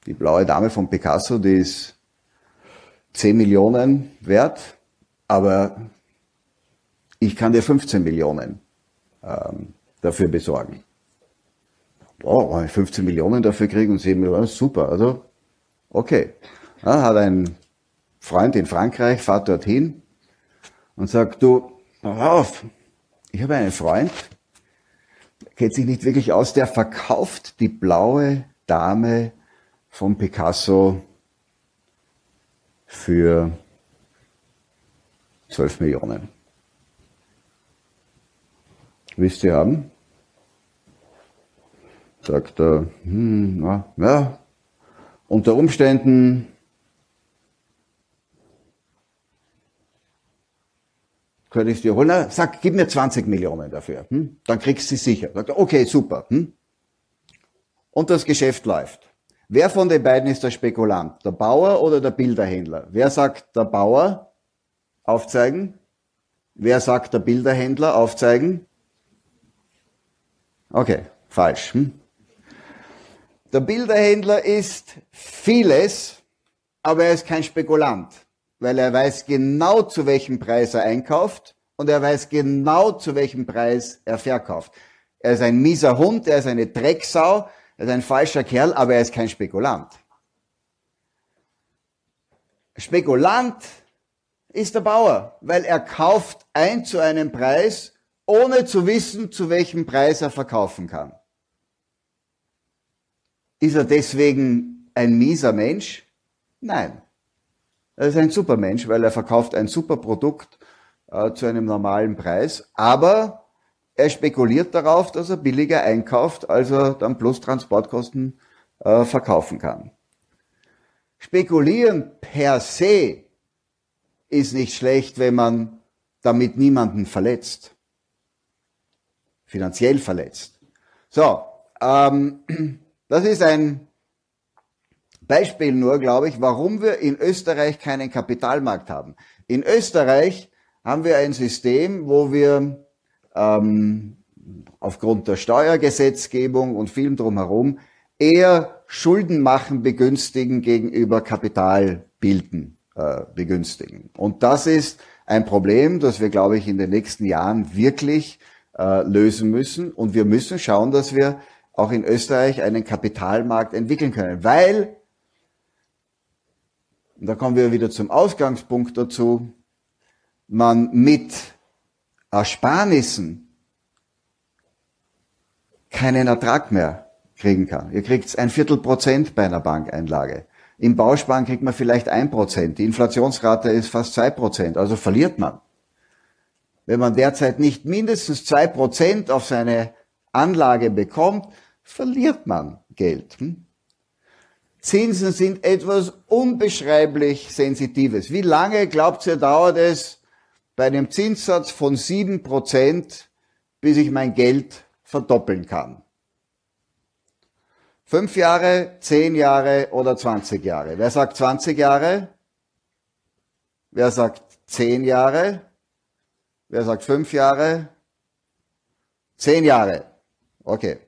D: die blaue Dame von Picasso, die ist 10 Millionen wert, aber ich kann dir 15 Millionen ähm, dafür besorgen. Ich 15 Millionen dafür kriege und 7 Millionen, super. Also, okay. Ja, hat ein Freund in Frankreich, fahrt dorthin und sagt, du, Pass auf, ich habe einen Freund, kennt sich nicht wirklich aus, der verkauft die blaue Dame von Picasso für 12 Millionen. Wisst ihr haben? Sagt er, hm, na, ja, unter Umständen könnte ich dir holen. Na, sag, gib mir 20 Millionen dafür. Hm? Dann kriegst du sie sicher. Sagt er, okay, super. Hm? Und das Geschäft läuft. Wer von den beiden ist der Spekulant? Der Bauer oder der Bilderhändler? Wer sagt der Bauer? Aufzeigen. Wer sagt der Bilderhändler? Aufzeigen. Okay, falsch. Hm? Der Bilderhändler ist vieles, aber er ist kein Spekulant, weil er weiß genau, zu welchem Preis er einkauft und er weiß genau, zu welchem Preis er verkauft. Er ist ein mieser Hund, er ist eine Drecksau, er ist ein falscher Kerl, aber er ist kein Spekulant. Spekulant ist der Bauer, weil er kauft ein zu einem Preis, ohne zu wissen, zu welchem Preis er verkaufen kann. Ist er deswegen ein mieser Mensch? Nein. Er ist ein Supermensch, weil er verkauft ein super Produkt äh, zu einem normalen Preis, aber er spekuliert darauf, dass er billiger einkauft, als er dann plus Transportkosten äh, verkaufen kann. Spekulieren per se ist nicht schlecht, wenn man damit niemanden verletzt. Finanziell verletzt. So, ähm, das ist ein Beispiel nur, glaube ich, warum wir in Österreich keinen Kapitalmarkt haben. In Österreich haben wir ein System, wo wir ähm, aufgrund der Steuergesetzgebung und vielem drumherum eher Schulden machen begünstigen gegenüber Kapitalbilden äh, begünstigen. Und das ist ein Problem, das wir, glaube ich, in den nächsten Jahren wirklich äh, lösen müssen. Und wir müssen schauen, dass wir auch in Österreich einen Kapitalmarkt entwickeln können, weil, und da kommen wir wieder zum Ausgangspunkt dazu, man mit Ersparnissen keinen Ertrag mehr kriegen kann. Ihr kriegt ein Viertel Prozent bei einer Bankeinlage. Im Bausparen kriegt man vielleicht ein Prozent. Die Inflationsrate ist fast zwei Prozent. Also verliert man. Wenn man derzeit nicht mindestens zwei Prozent auf seine Anlage bekommt, verliert man Geld. Hm? Zinsen sind etwas unbeschreiblich Sensitives. Wie lange, glaubt ihr, dauert es bei einem Zinssatz von sieben Prozent, bis ich mein Geld verdoppeln kann? Fünf Jahre, zehn Jahre oder 20 Jahre? Wer sagt 20 Jahre? Wer sagt zehn Jahre? Wer sagt fünf Jahre? Zehn Jahre. Okay.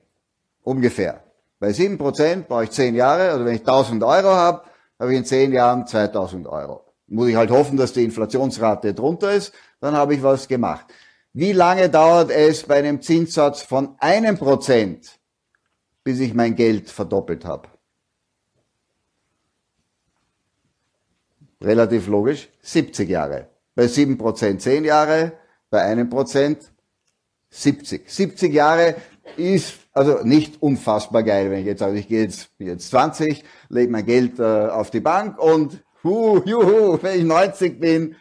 D: Ungefähr. Bei sieben Prozent brauche ich zehn Jahre, oder wenn ich 1000 Euro habe, habe ich in zehn Jahren 2000 Euro. Muss ich halt hoffen, dass die Inflationsrate drunter ist, dann habe ich was gemacht. Wie lange dauert es bei einem Zinssatz von einem Prozent, bis ich mein Geld verdoppelt habe? Relativ logisch, 70 Jahre. Bei sieben Prozent 10 Jahre, bei einem Prozent 70. 70 Jahre ist also nicht unfassbar geil, wenn ich jetzt sage, ich gehe jetzt, jetzt 20, lege mein Geld äh, auf die Bank und hu, juhu, wenn ich 90 bin,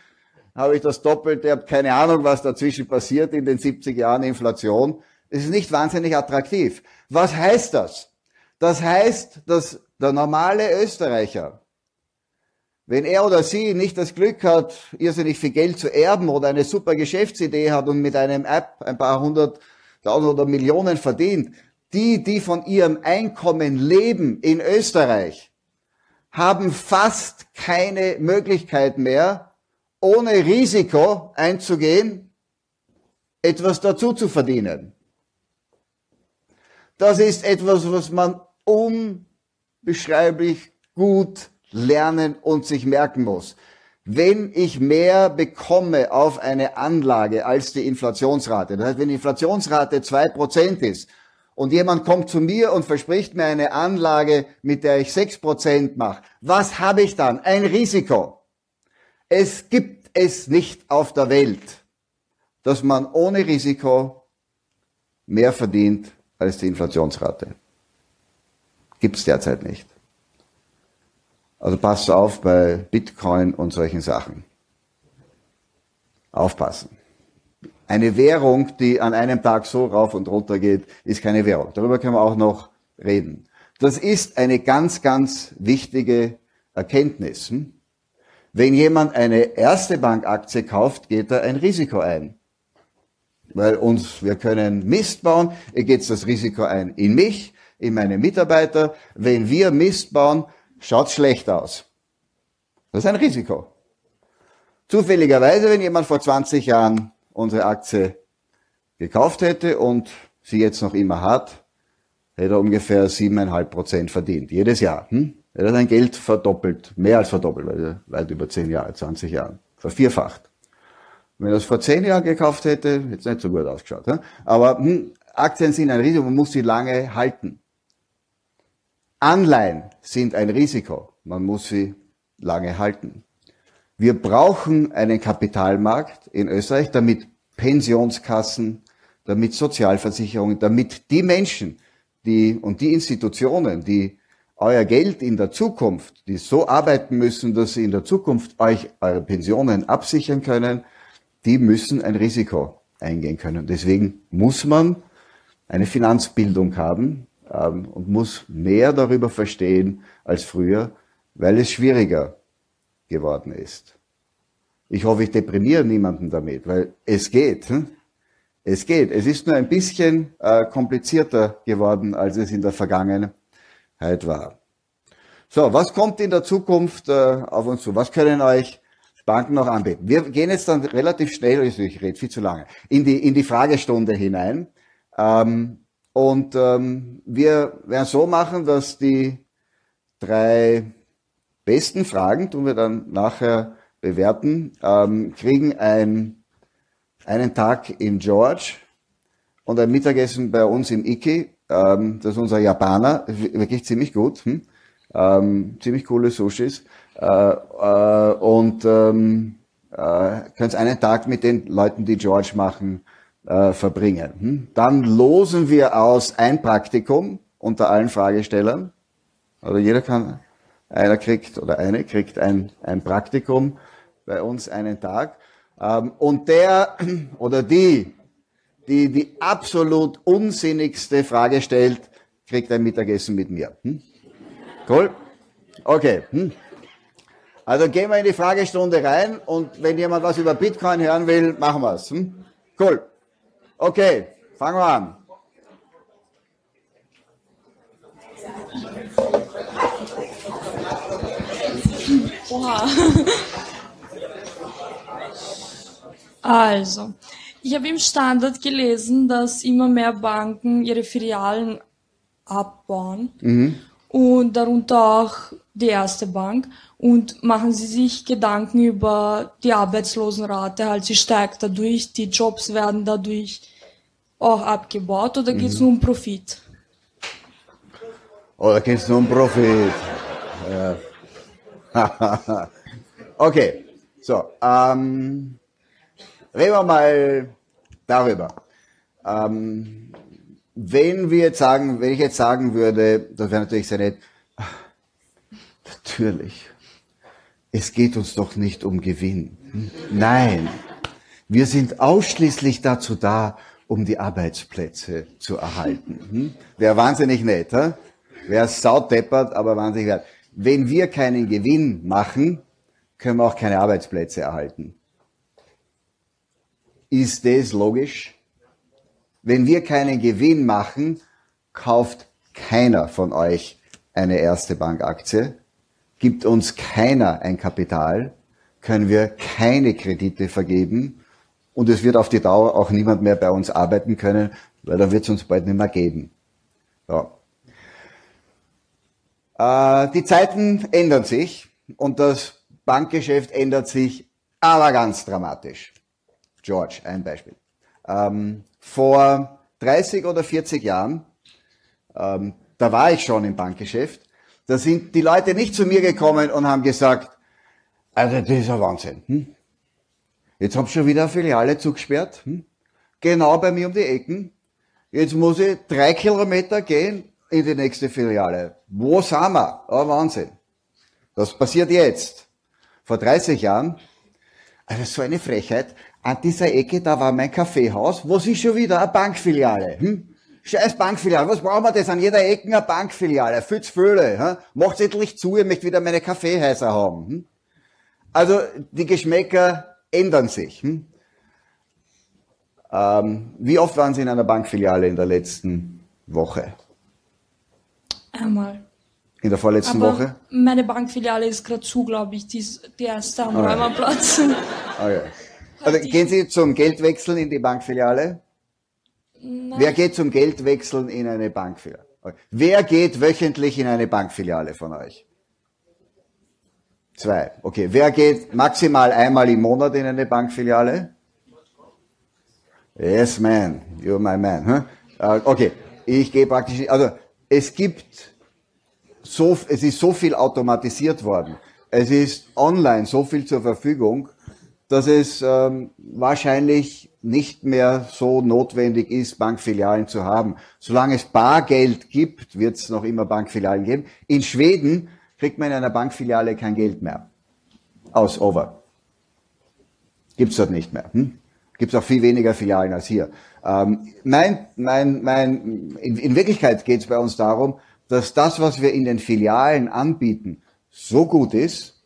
D: habe ich das Doppelte, habe keine Ahnung, was dazwischen passiert in den 70 Jahren Inflation. Es ist nicht wahnsinnig attraktiv. Was heißt das? Das heißt, dass der normale Österreicher, wenn er oder sie nicht das Glück hat, irrsinnig viel Geld zu erben oder eine super Geschäftsidee hat und mit einem App ein paar hundert tausend oder Millionen verdient, die, die von ihrem Einkommen leben in Österreich, haben fast keine Möglichkeit mehr, ohne Risiko einzugehen, etwas dazu zu verdienen. Das ist etwas, was man unbeschreiblich gut lernen und sich merken muss. Wenn ich mehr bekomme auf eine Anlage als die Inflationsrate, das heißt, wenn die Inflationsrate zwei Prozent ist und jemand kommt zu mir und verspricht mir eine Anlage, mit der ich sechs Prozent mache, was habe ich dann? Ein Risiko. Es gibt es nicht auf der Welt, dass man ohne Risiko mehr verdient als die Inflationsrate. Gibt es derzeit nicht. Also passt auf bei Bitcoin und solchen Sachen. Aufpassen. Eine Währung, die an einem Tag so rauf und runter geht, ist keine Währung. Darüber können wir auch noch reden. Das ist eine ganz, ganz wichtige Erkenntnis. Wenn jemand eine erste Bankaktie kauft, geht er ein Risiko ein. Weil uns, wir können Mist bauen, er geht das Risiko ein in mich, in meine Mitarbeiter. Wenn wir Mist bauen, schaut schlecht aus. Das ist ein Risiko. Zufälligerweise, wenn jemand vor 20 Jahren unsere Aktie gekauft hätte und sie jetzt noch immer hat, hätte er ungefähr 7,5 Prozent verdient. Jedes Jahr. Hm? Er hat sein Geld verdoppelt, mehr als verdoppelt, weil weit über 10 Jahre, 20 Jahren, vervierfacht. Wenn er es vor 10 Jahren gekauft hätte, hätte es nicht so gut ausgeschaut. Hm? Aber hm, Aktien sind ein Risiko, man muss sie lange halten. Anleihen sind ein Risiko, man muss sie lange halten. Wir brauchen einen Kapitalmarkt in Österreich, damit Pensionskassen, damit Sozialversicherungen, damit die Menschen, die und die Institutionen, die euer Geld in der Zukunft, die so arbeiten müssen, dass sie in der Zukunft euch eure Pensionen absichern können, die müssen ein Risiko eingehen können. Deswegen muss man eine Finanzbildung haben ähm, und muss mehr darüber verstehen als früher, weil es schwieriger geworden ist. Ich hoffe, ich deprimiere niemanden damit, weil es geht. Hm? Es geht. Es ist nur ein bisschen äh, komplizierter geworden, als es in der Vergangenheit war. So, was kommt in der Zukunft äh, auf uns zu? Was können euch Banken noch anbieten? Wir gehen jetzt dann relativ schnell, also ich rede viel zu lange, in die, in die Fragestunde hinein. Ähm, und ähm, wir werden so machen, dass die drei besten Fragen, tun wir dann nachher bewerten, ähm, kriegen ein, einen Tag im George und ein Mittagessen bei uns im Iki. Ähm, das ist unser Japaner, wirklich ziemlich gut. Hm? Ähm, ziemlich coole Sushis. Äh, äh, und ähm, äh, könnt einen Tag mit den Leuten, die George machen, äh, verbringen. Hm? Dann losen wir aus ein Praktikum unter allen Fragestellern. Oder jeder kann, einer kriegt oder eine kriegt ein, ein Praktikum bei uns einen Tag. Ähm, und der oder die, die die absolut unsinnigste Frage stellt, kriegt ein Mittagessen mit mir. Hm? Cool? Okay. Hm? Also gehen wir in die Fragestunde rein und wenn jemand was über Bitcoin hören will, machen wir es. Hm? Cool. Okay, fangen wir an.
E: Oha. Also, ich habe im Standard gelesen, dass immer mehr Banken ihre Filialen abbauen mhm. und darunter auch die erste Bank. Und machen Sie sich Gedanken über die Arbeitslosenrate, halt sie steigt dadurch, die Jobs werden dadurch auch abgebaut oder geht es mhm. nur um Profit?
D: Oder geht es nur um Profit? Ja. okay, so. Ähm, Reden wir mal darüber. Ähm, wenn wir jetzt sagen, wenn ich jetzt sagen würde, das wäre natürlich sehr nett, natürlich, es geht uns doch nicht um Gewinn. Nein, wir sind ausschließlich dazu da, um die Arbeitsplätze zu erhalten. Wäre wahnsinnig nett, hm? wäre saudeppert, aber wahnsinnig wert. Wenn wir keinen Gewinn machen, können wir auch keine Arbeitsplätze erhalten. Ist das logisch? Wenn wir keinen Gewinn machen, kauft keiner von euch eine erste Bankaktie, gibt uns keiner ein Kapital, können wir keine Kredite vergeben und es wird auf die Dauer auch niemand mehr bei uns arbeiten können, weil dann wird es uns bald nicht mehr geben. Ja. Äh, die Zeiten ändern sich und das Bankgeschäft ändert sich aber ganz dramatisch. George, ein Beispiel. Ähm, vor 30 oder 40 Jahren, ähm, da war ich schon im Bankgeschäft, da sind die Leute nicht zu mir gekommen und haben gesagt, also das ist ein Wahnsinn. Hm? Jetzt hab ich schon wieder eine Filiale zugesperrt, hm? genau bei mir um die Ecken. Jetzt muss ich drei Kilometer gehen in die nächste Filiale. Wo sind wir? Oh, Wahnsinn. Das passiert jetzt. Vor 30 Jahren, also so eine Frechheit, an dieser Ecke, da war mein Kaffeehaus. Was ist schon wieder? Eine Bankfiliale. Hm? Scheiß Bankfiliale. Was brauchen wir das? An jeder Ecke eine Bankfiliale. Zu viele. Hm? Macht's endlich zu, ich möchte wieder meine Kaffeehäuser haben. Hm? Also, die Geschmäcker ändern sich. Hm? Ähm, wie oft waren Sie in einer Bankfiliale in der letzten Woche?
E: Einmal.
D: In der vorletzten
E: Aber
D: Woche?
E: meine Bankfiliale ist gerade zu, glaube ich. Die ist die erste am
D: Ah, ja.
E: Räumerplatz.
D: Okay. Also gehen Sie zum Geldwechseln in die Bankfiliale? Wer geht zum Geldwechseln in eine Bankfiliale? Wer geht wöchentlich in eine Bankfiliale von euch? Zwei. Okay. Wer geht maximal einmal im Monat in eine Bankfiliale? Yes, man. You're my man. Huh? Äh, Okay. Ich gehe praktisch, also es gibt so, es ist so viel automatisiert worden. Es ist online so viel zur Verfügung, dass es ähm, wahrscheinlich nicht mehr so notwendig ist, Bankfilialen zu haben. Solange es Bargeld gibt, wird es noch immer Bankfilialen geben. In Schweden kriegt man in einer Bankfiliale kein Geld mehr. Aus over. Gibt's dort nicht mehr. Hm? Gibt's auch viel weniger Filialen als hier. Ähm, mein, mein, mein, in, in Wirklichkeit geht's bei uns darum, dass das, was wir in den Filialen anbieten, so gut ist,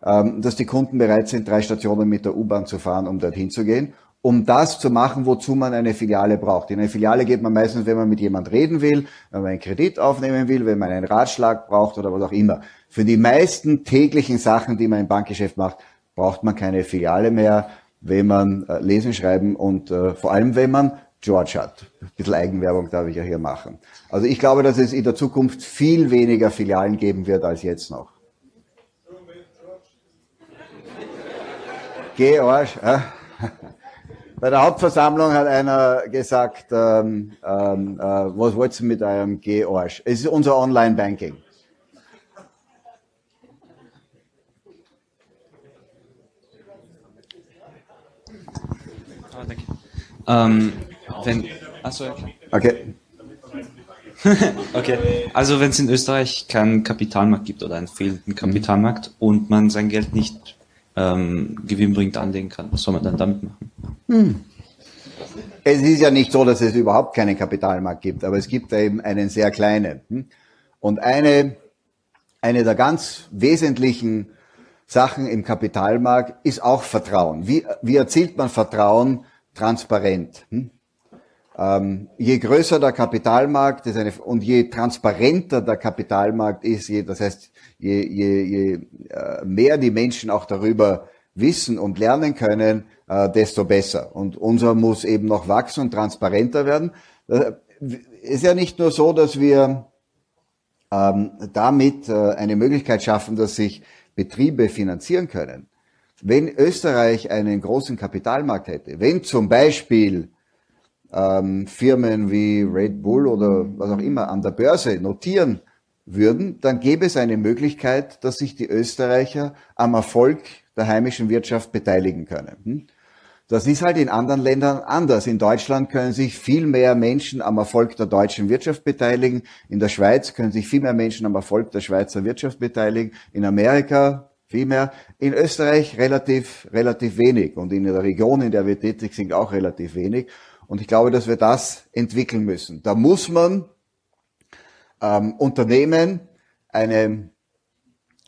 D: dass die Kunden bereit sind, drei Stationen mit der U-Bahn zu fahren, um dorthin zu gehen, um das zu machen, wozu man eine Filiale braucht. In eine Filiale geht man meistens, wenn man mit jemand reden will, wenn man einen Kredit aufnehmen will, wenn man einen Ratschlag braucht oder was auch immer. Für die meisten täglichen Sachen, die man im Bankgeschäft macht, braucht man keine Filiale mehr, wenn man äh, lesen, schreiben und äh, vor allem, wenn man George hat. Ein bisschen Eigenwerbung darf ich ja hier machen. Also ich glaube, dass es in der Zukunft viel weniger Filialen geben wird als jetzt noch. George, äh? Bei der Hauptversammlung hat einer gesagt, ähm, ähm, äh, was wollt's mit eurem George? Es ist unser Online-Banking.
F: Ah, danke. Ähm, wenn, achso, klar.
D: Okay.
F: Okay, also wenn es in Österreich keinen Kapitalmarkt gibt oder einen fehlenden Kapitalmarkt und man sein Geld nicht ähm, gewinnbringend anlegen kann, was soll man dann damit machen?
D: Es ist ja nicht so, dass es überhaupt keinen Kapitalmarkt gibt, aber es gibt eben einen sehr kleinen. hm? Und eine, eine der ganz wesentlichen Sachen im Kapitalmarkt ist auch Vertrauen. Wie, wie erzielt man Vertrauen transparent? hm? Ähm, je größer der Kapitalmarkt ist eine, und je transparenter der Kapitalmarkt ist, je, das heißt, je, je, je äh, mehr die Menschen auch darüber wissen und lernen können, äh, desto besser. Und unser muss eben noch wachsen und transparenter werden. Äh, ist ja nicht nur so, dass wir ähm, damit äh, eine Möglichkeit schaffen, dass sich Betriebe finanzieren können. Wenn Österreich einen großen Kapitalmarkt hätte, wenn zum Beispiel ähm, Firmen wie Red Bull oder was auch immer an der Börse notieren würden, dann gäbe es eine Möglichkeit, dass sich die Österreicher am Erfolg der heimischen Wirtschaft beteiligen können. Hm? Das ist halt in anderen Ländern anders. In Deutschland können sich viel mehr Menschen am Erfolg der deutschen Wirtschaft beteiligen. In der Schweiz können sich viel mehr Menschen am Erfolg der Schweizer Wirtschaft beteiligen. In Amerika viel mehr. In Österreich relativ, relativ wenig. Und in der Region, in der wir tätig sind, auch relativ wenig. Und ich glaube, dass wir das entwickeln müssen. Da muss man ähm, Unternehmen eine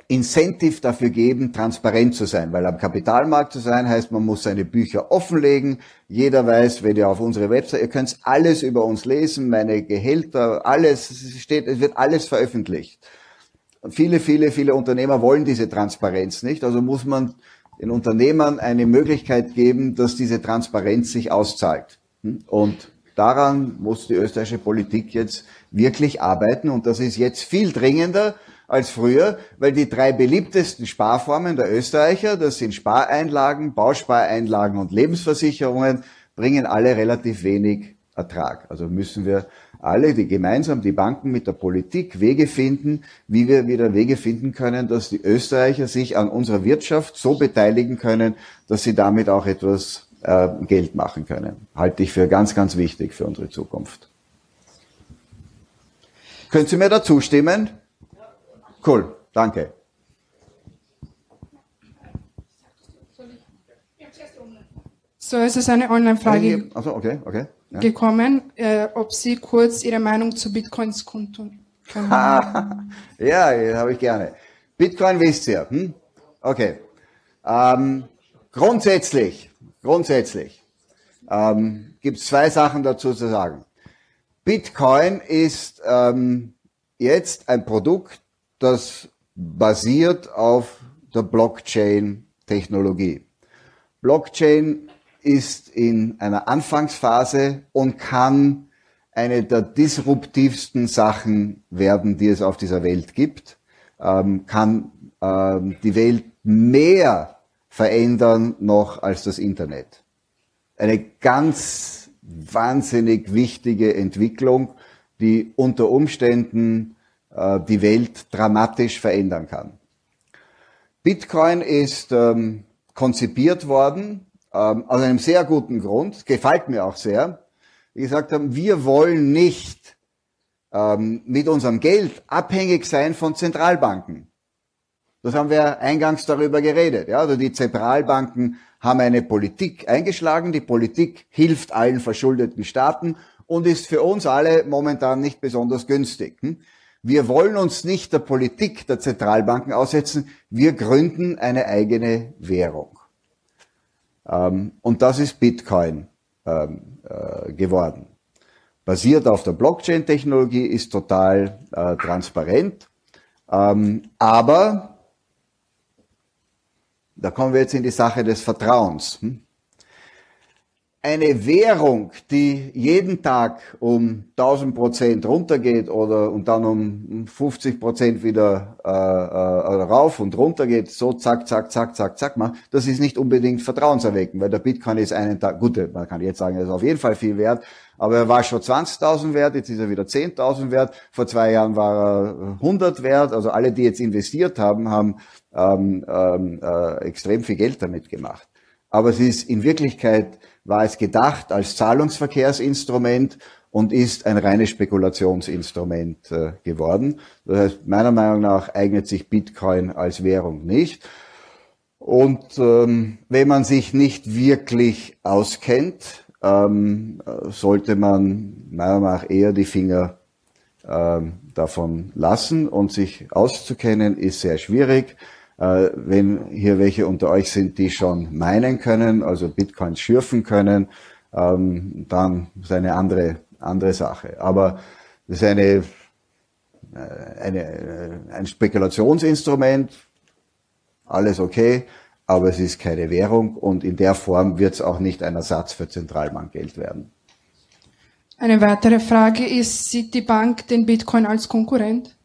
D: Incentive dafür geben, transparent zu sein. Weil am Kapitalmarkt zu sein heißt, man muss seine Bücher offenlegen. Jeder weiß, wenn ihr auf unsere Website, ihr könnt alles über uns lesen, meine Gehälter, alles es steht, es wird alles veröffentlicht. Viele, viele, viele Unternehmer wollen diese Transparenz nicht. Also muss man den Unternehmern eine Möglichkeit geben, dass diese Transparenz sich auszahlt. Und daran muss die österreichische Politik jetzt wirklich arbeiten. Und das ist jetzt viel dringender als früher, weil die drei beliebtesten Sparformen der Österreicher, das sind Spareinlagen, Bauspareinlagen und Lebensversicherungen, bringen alle relativ wenig Ertrag. Also müssen wir alle, die gemeinsam, die Banken mit der Politik Wege finden, wie wir wieder Wege finden können, dass die Österreicher sich an unserer Wirtschaft so beteiligen können, dass sie damit auch etwas äh, Geld machen können. Halte ich für ganz, ganz wichtig für unsere Zukunft. Können Sie mir da zustimmen? Cool, danke.
G: So, es ist eine Online-Frage
D: Also okay, okay. Ja.
G: gekommen, äh, ob Sie kurz Ihre Meinung zu Bitcoins kundtun können.
D: ja, habe ich gerne. Bitcoin wisst ihr. Hm? Okay. Ähm, grundsätzlich, grundsätzlich ähm, gibt es zwei Sachen dazu zu sagen. Bitcoin ist ähm, jetzt ein Produkt, das basiert auf der Blockchain-Technologie. Blockchain ist in einer Anfangsphase und kann eine der disruptivsten Sachen werden, die es auf dieser Welt gibt, ähm, kann ähm, die Welt mehr verändern noch als das Internet. Eine ganz wahnsinnig wichtige Entwicklung, die unter Umständen äh, die Welt dramatisch verändern kann. Bitcoin ist ähm, konzipiert worden ähm, aus einem sehr guten Grund, gefällt mir auch sehr. Wie gesagt haben, wir wollen nicht ähm, mit unserem Geld abhängig sein von Zentralbanken. Das haben wir eingangs darüber geredet. Ja? Also die Zentralbanken haben eine Politik eingeschlagen. Die Politik hilft allen verschuldeten Staaten und ist für uns alle momentan nicht besonders günstig. Hm? Wir wollen uns nicht der Politik der Zentralbanken aussetzen. Wir gründen eine eigene Währung. Ähm, und das ist Bitcoin ähm, äh, geworden. Basiert auf der Blockchain-Technologie, ist total äh, transparent. Ähm, aber da kommen wir jetzt in die Sache des Vertrauens. Hm? Eine Währung, die jeden Tag um 1000 Prozent runtergeht oder und dann um 50 Prozent wieder äh, äh, rauf und runter geht, so zack, zack, zack, zack, zack, mal, das ist nicht unbedingt vertrauenserweckend, weil der Bitcoin ist einen Tag, gut, man kann jetzt sagen, er ist auf jeden Fall viel wert, aber er war schon 20.000 wert, jetzt ist er wieder 10.000 wert, vor zwei Jahren war er 100 wert, also alle, die jetzt investiert haben, haben ähm, ähm, äh, extrem viel Geld damit gemacht. Aber es ist in Wirklichkeit war es gedacht als Zahlungsverkehrsinstrument und ist ein reines Spekulationsinstrument äh, geworden. Das heißt, meiner Meinung nach eignet sich Bitcoin als Währung nicht. Und ähm, wenn man sich nicht wirklich auskennt, ähm, sollte man meiner Meinung nach eher die Finger ähm, davon lassen und sich auszukennen ist sehr schwierig. Äh, wenn hier welche unter euch sind, die schon meinen können, also Bitcoins schürfen können, ähm, dann ist eine andere, andere Sache. Aber das ist eine, äh, eine, äh, ein Spekulationsinstrument, alles okay, aber es ist keine Währung und in der Form wird es auch nicht ein Ersatz für Zentralbankgeld werden.
G: Eine weitere Frage ist, sieht die Bank den Bitcoin als Konkurrent?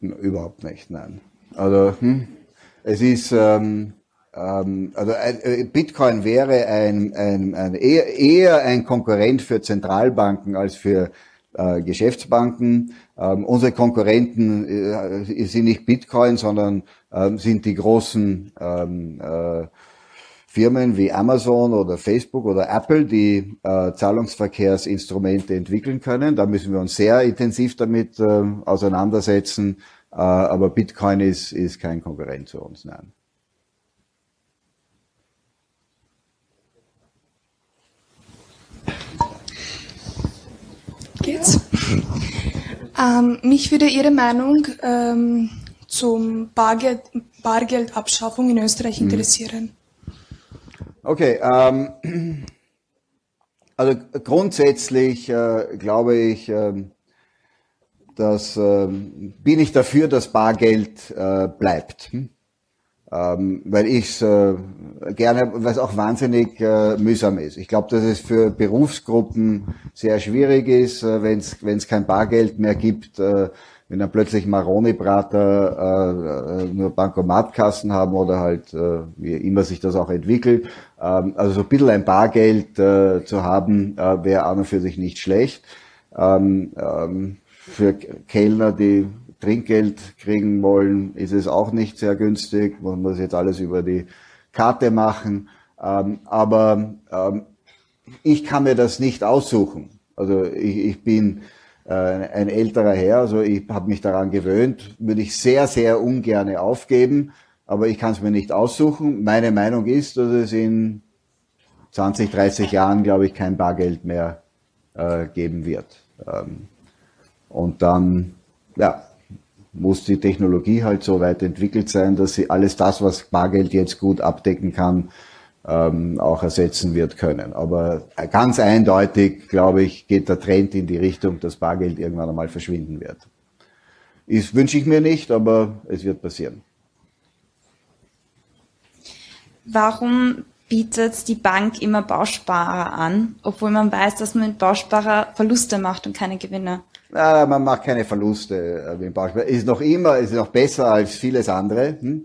D: Überhaupt nicht, nein. Also hm, es ist ähm, ähm, also äh, Bitcoin wäre ein, ein, ein eher, eher ein Konkurrent für Zentralbanken als für äh, Geschäftsbanken. Ähm, unsere Konkurrenten äh, sind nicht Bitcoin, sondern ähm, sind die großen ähm, äh, Firmen wie Amazon oder Facebook oder Apple, die äh, Zahlungsverkehrsinstrumente entwickeln können. Da müssen wir uns sehr intensiv damit äh, auseinandersetzen. Äh, aber Bitcoin ist, ist kein Konkurrent zu uns, nein.
E: Geht's? Ähm, mich würde Ihre Meinung ähm, zum Bargeld, Bargeldabschaffung in Österreich mhm. interessieren.
D: Okay, ähm, also grundsätzlich äh, glaube ich, ähm, dass ähm, bin ich dafür, dass Bargeld äh, bleibt. Hm? Ähm, weil ich es äh, gerne, weil es auch wahnsinnig äh, mühsam ist. Ich glaube, dass es für Berufsgruppen sehr schwierig ist, äh, wenn es kein Bargeld mehr gibt, äh, wenn dann plötzlich Maroni-Brater äh, äh, nur Bankomatkassen haben oder halt, äh, wie immer sich das auch entwickelt. Ähm, also so ein bisschen ein Bargeld äh, zu haben, äh, wäre an und für sich nicht schlecht. Ähm, ähm, für Kellner, die Trinkgeld kriegen wollen, ist es auch nicht sehr günstig. Man muss jetzt alles über die Karte machen. Ähm, aber ähm, ich kann mir das nicht aussuchen. Also ich, ich bin äh, ein älterer Herr, also ich habe mich daran gewöhnt, würde ich sehr, sehr ungern aufgeben, aber ich kann es mir nicht aussuchen. Meine Meinung ist, dass es in 20, 30 Jahren, glaube ich, kein Bargeld mehr äh, geben wird. Ähm, und dann, ja, muss die Technologie halt so weit entwickelt sein, dass sie alles das, was Bargeld jetzt gut abdecken kann, ähm, auch ersetzen wird können. Aber ganz eindeutig, glaube ich, geht der Trend in die Richtung, dass Bargeld irgendwann einmal verschwinden wird. Ist wünsche ich mir nicht, aber es wird passieren.
H: Warum bietet die Bank immer Bausparer an, obwohl man weiß, dass man mit Bausparer Verluste macht und keine Gewinne?
D: Ja, man macht keine Verluste äh, mit Bausparer. Ist noch immer, ist noch besser als vieles andere, hm?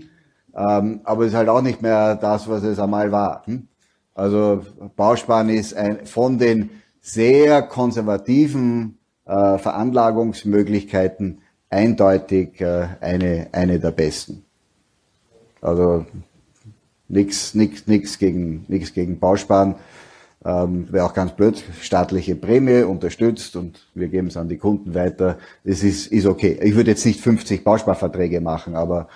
D: ähm, aber ist halt auch nicht mehr das, was es einmal war. Hm? Also Bausparen ist ein, von den sehr konservativen äh, Veranlagungsmöglichkeiten eindeutig äh, eine, eine der besten. Also nichts nix, nix gegen, nix gegen Bausparen. Ähm, Wäre auch ganz blöd, staatliche Prämie unterstützt und wir geben es an die Kunden weiter. Das ist, ist okay. Ich würde jetzt nicht 50 Bausparverträge machen, aber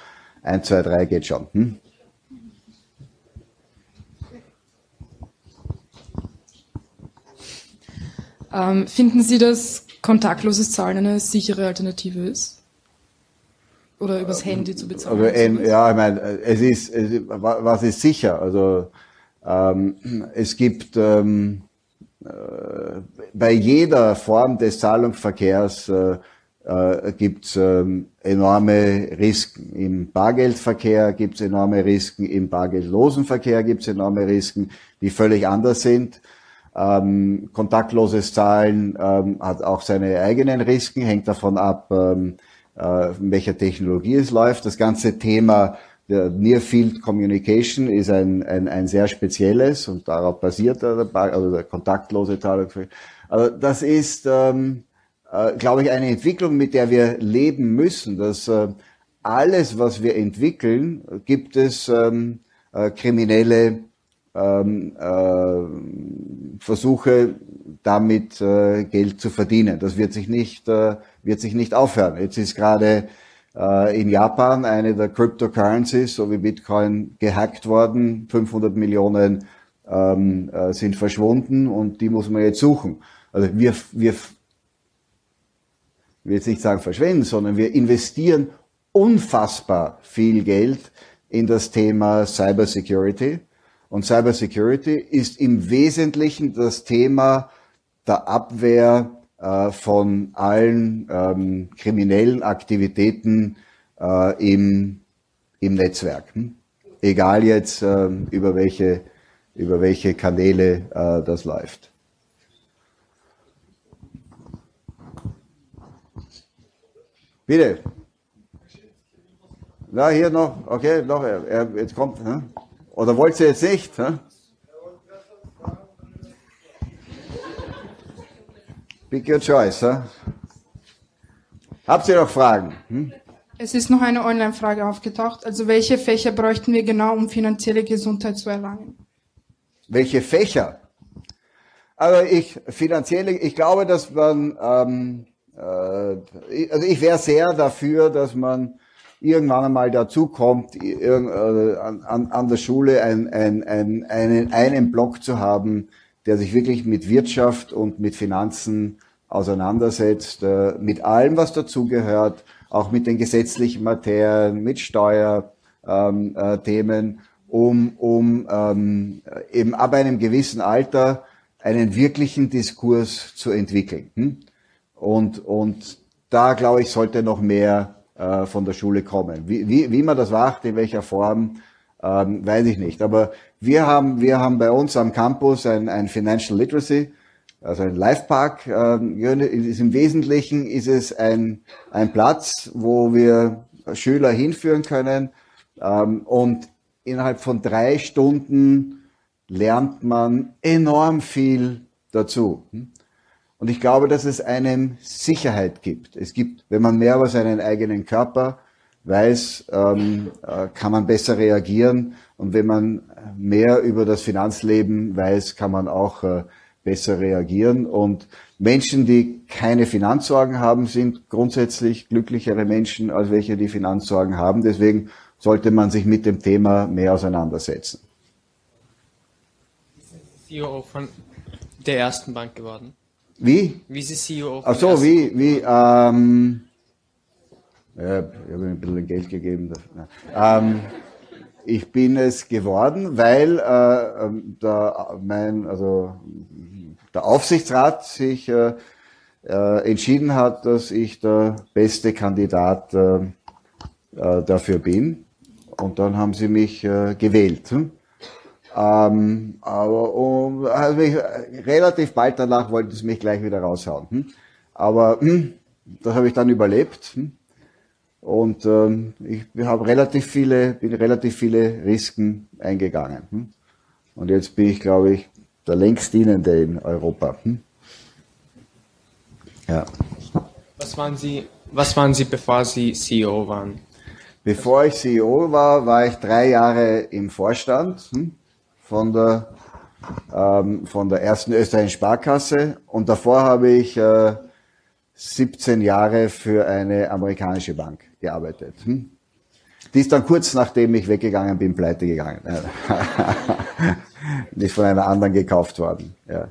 D: 1, 2, 3 geht schon. Hm?
G: Ähm, finden Sie, dass kontaktloses Zahlen eine sichere Alternative ist? Oder übers Handy zu bezahlen?
D: Also, ähm, ja, ich meine, es ist, es was ist sicher? Also ähm, es gibt ähm, äh, bei jeder Form des Zahlungsverkehrs äh, äh, gibt es ähm, enorme Risiken. Im Bargeldverkehr gibt es enorme Risiken, im bargeldlosen Verkehr gibt es enorme Risiken, die völlig anders sind. Ähm, kontaktloses Zahlen ähm, hat auch seine eigenen Risiken, hängt davon ab, ähm, äh, welcher Technologie es läuft. Das ganze Thema der Near Field Communication ist ein, ein, ein sehr spezielles und darauf basiert der, also der kontaktlose Zahlung. Also das ist, ähm, äh, glaube ich, eine Entwicklung, mit der wir leben müssen, dass äh, alles, was wir entwickeln, gibt es ähm, äh, kriminelle ähm, äh, Versuche, damit äh, Geld zu verdienen. Das wird sich nicht, äh, wird sich nicht aufhören. Jetzt ist gerade in Japan eine der Cryptocurrencies, so wie Bitcoin, gehackt worden. 500 Millionen ähm, äh, sind verschwunden und die muss man jetzt suchen. Also wir, wir, ich will jetzt nicht sagen verschwenden, sondern wir investieren unfassbar viel Geld in das Thema Cybersecurity. Und Cybersecurity ist im Wesentlichen das Thema der Abwehr äh, von allen ähm, kriminellen Aktivitäten äh, im, im Netzwerk. Hm? Egal jetzt äh, über welche über welche Kanäle äh, das läuft. Bitte. Na, hier noch, okay, noch, er, er jetzt kommt. Hm? Oder wollt ihr jetzt nicht? Hm? Pick your choice. Huh? Habt ihr noch Fragen? Hm?
G: Es ist noch eine Online-Frage aufgetaucht. Also welche Fächer bräuchten wir genau, um finanzielle Gesundheit zu erlangen?
D: Welche Fächer? Also ich finanzielle, ich glaube, dass man, ähm, äh, also ich wäre sehr dafür, dass man irgendwann einmal dazu kommt, äh, an, an der Schule ein, ein, ein, einen, einen Block zu haben, der sich wirklich mit Wirtschaft und mit Finanzen auseinandersetzt, äh, mit allem, was dazugehört, auch mit den gesetzlichen Materien, mit Steuerthemen, ähm, äh, um, um ähm, eben ab einem gewissen Alter einen wirklichen Diskurs zu entwickeln. Hm? Und, und da, glaube ich, sollte noch mehr äh, von der Schule kommen. Wie, wie, wie man das macht, in welcher Form, ähm, weiß ich nicht. Aber wir haben, wir haben bei uns am Campus ein, ein Financial Literacy, also ein Life Park. Ähm, Im Wesentlichen ist es ein, ein Platz, wo wir Schüler hinführen können ähm, und innerhalb von drei Stunden lernt man enorm viel dazu. Und ich glaube, dass es einem Sicherheit gibt. Es gibt, wenn man mehr über seinen eigenen Körper weiß, ähm, äh, kann man besser reagieren. Und wenn man mehr über das Finanzleben weiß, kann man auch äh, besser reagieren. Und Menschen, die keine Finanzsorgen haben, sind grundsätzlich glücklichere Menschen als welche, die Finanzsorgen haben. Deswegen sollte man sich mit dem Thema mehr auseinandersetzen.
I: CEO von der ersten Bank geworden.
D: Wie?
I: Wie ist CEO
D: von Ach so, wie, wie, ähm, ja, ich habe ihm ein bisschen Geld gegeben. Ähm, ich bin es geworden, weil äh, der, mein, also der Aufsichtsrat sich äh, äh, entschieden hat, dass ich der beste Kandidat äh, äh, dafür bin. Und dann haben sie mich äh, gewählt. Hm? Ähm, aber um, also mich, relativ bald danach wollten sie mich gleich wieder raushauen. Hm? Aber hm, das habe ich dann überlebt. Hm? Und ähm, ich habe relativ viele, bin relativ viele Risiken eingegangen. Hm? Und jetzt bin ich, glaube ich, der längst Dienende in Europa. Hm? Ja.
I: Was waren Sie, was waren Sie, bevor Sie CEO waren?
D: Bevor ich CEO war, war ich drei Jahre im Vorstand hm, von der ähm, von der ersten österreichischen Sparkasse und davor habe ich äh, 17 Jahre für eine amerikanische Bank gearbeitet. Hm. Die ist dann kurz nachdem ich weggegangen bin, pleite gegangen. Die ist von einer anderen gekauft worden. Ja.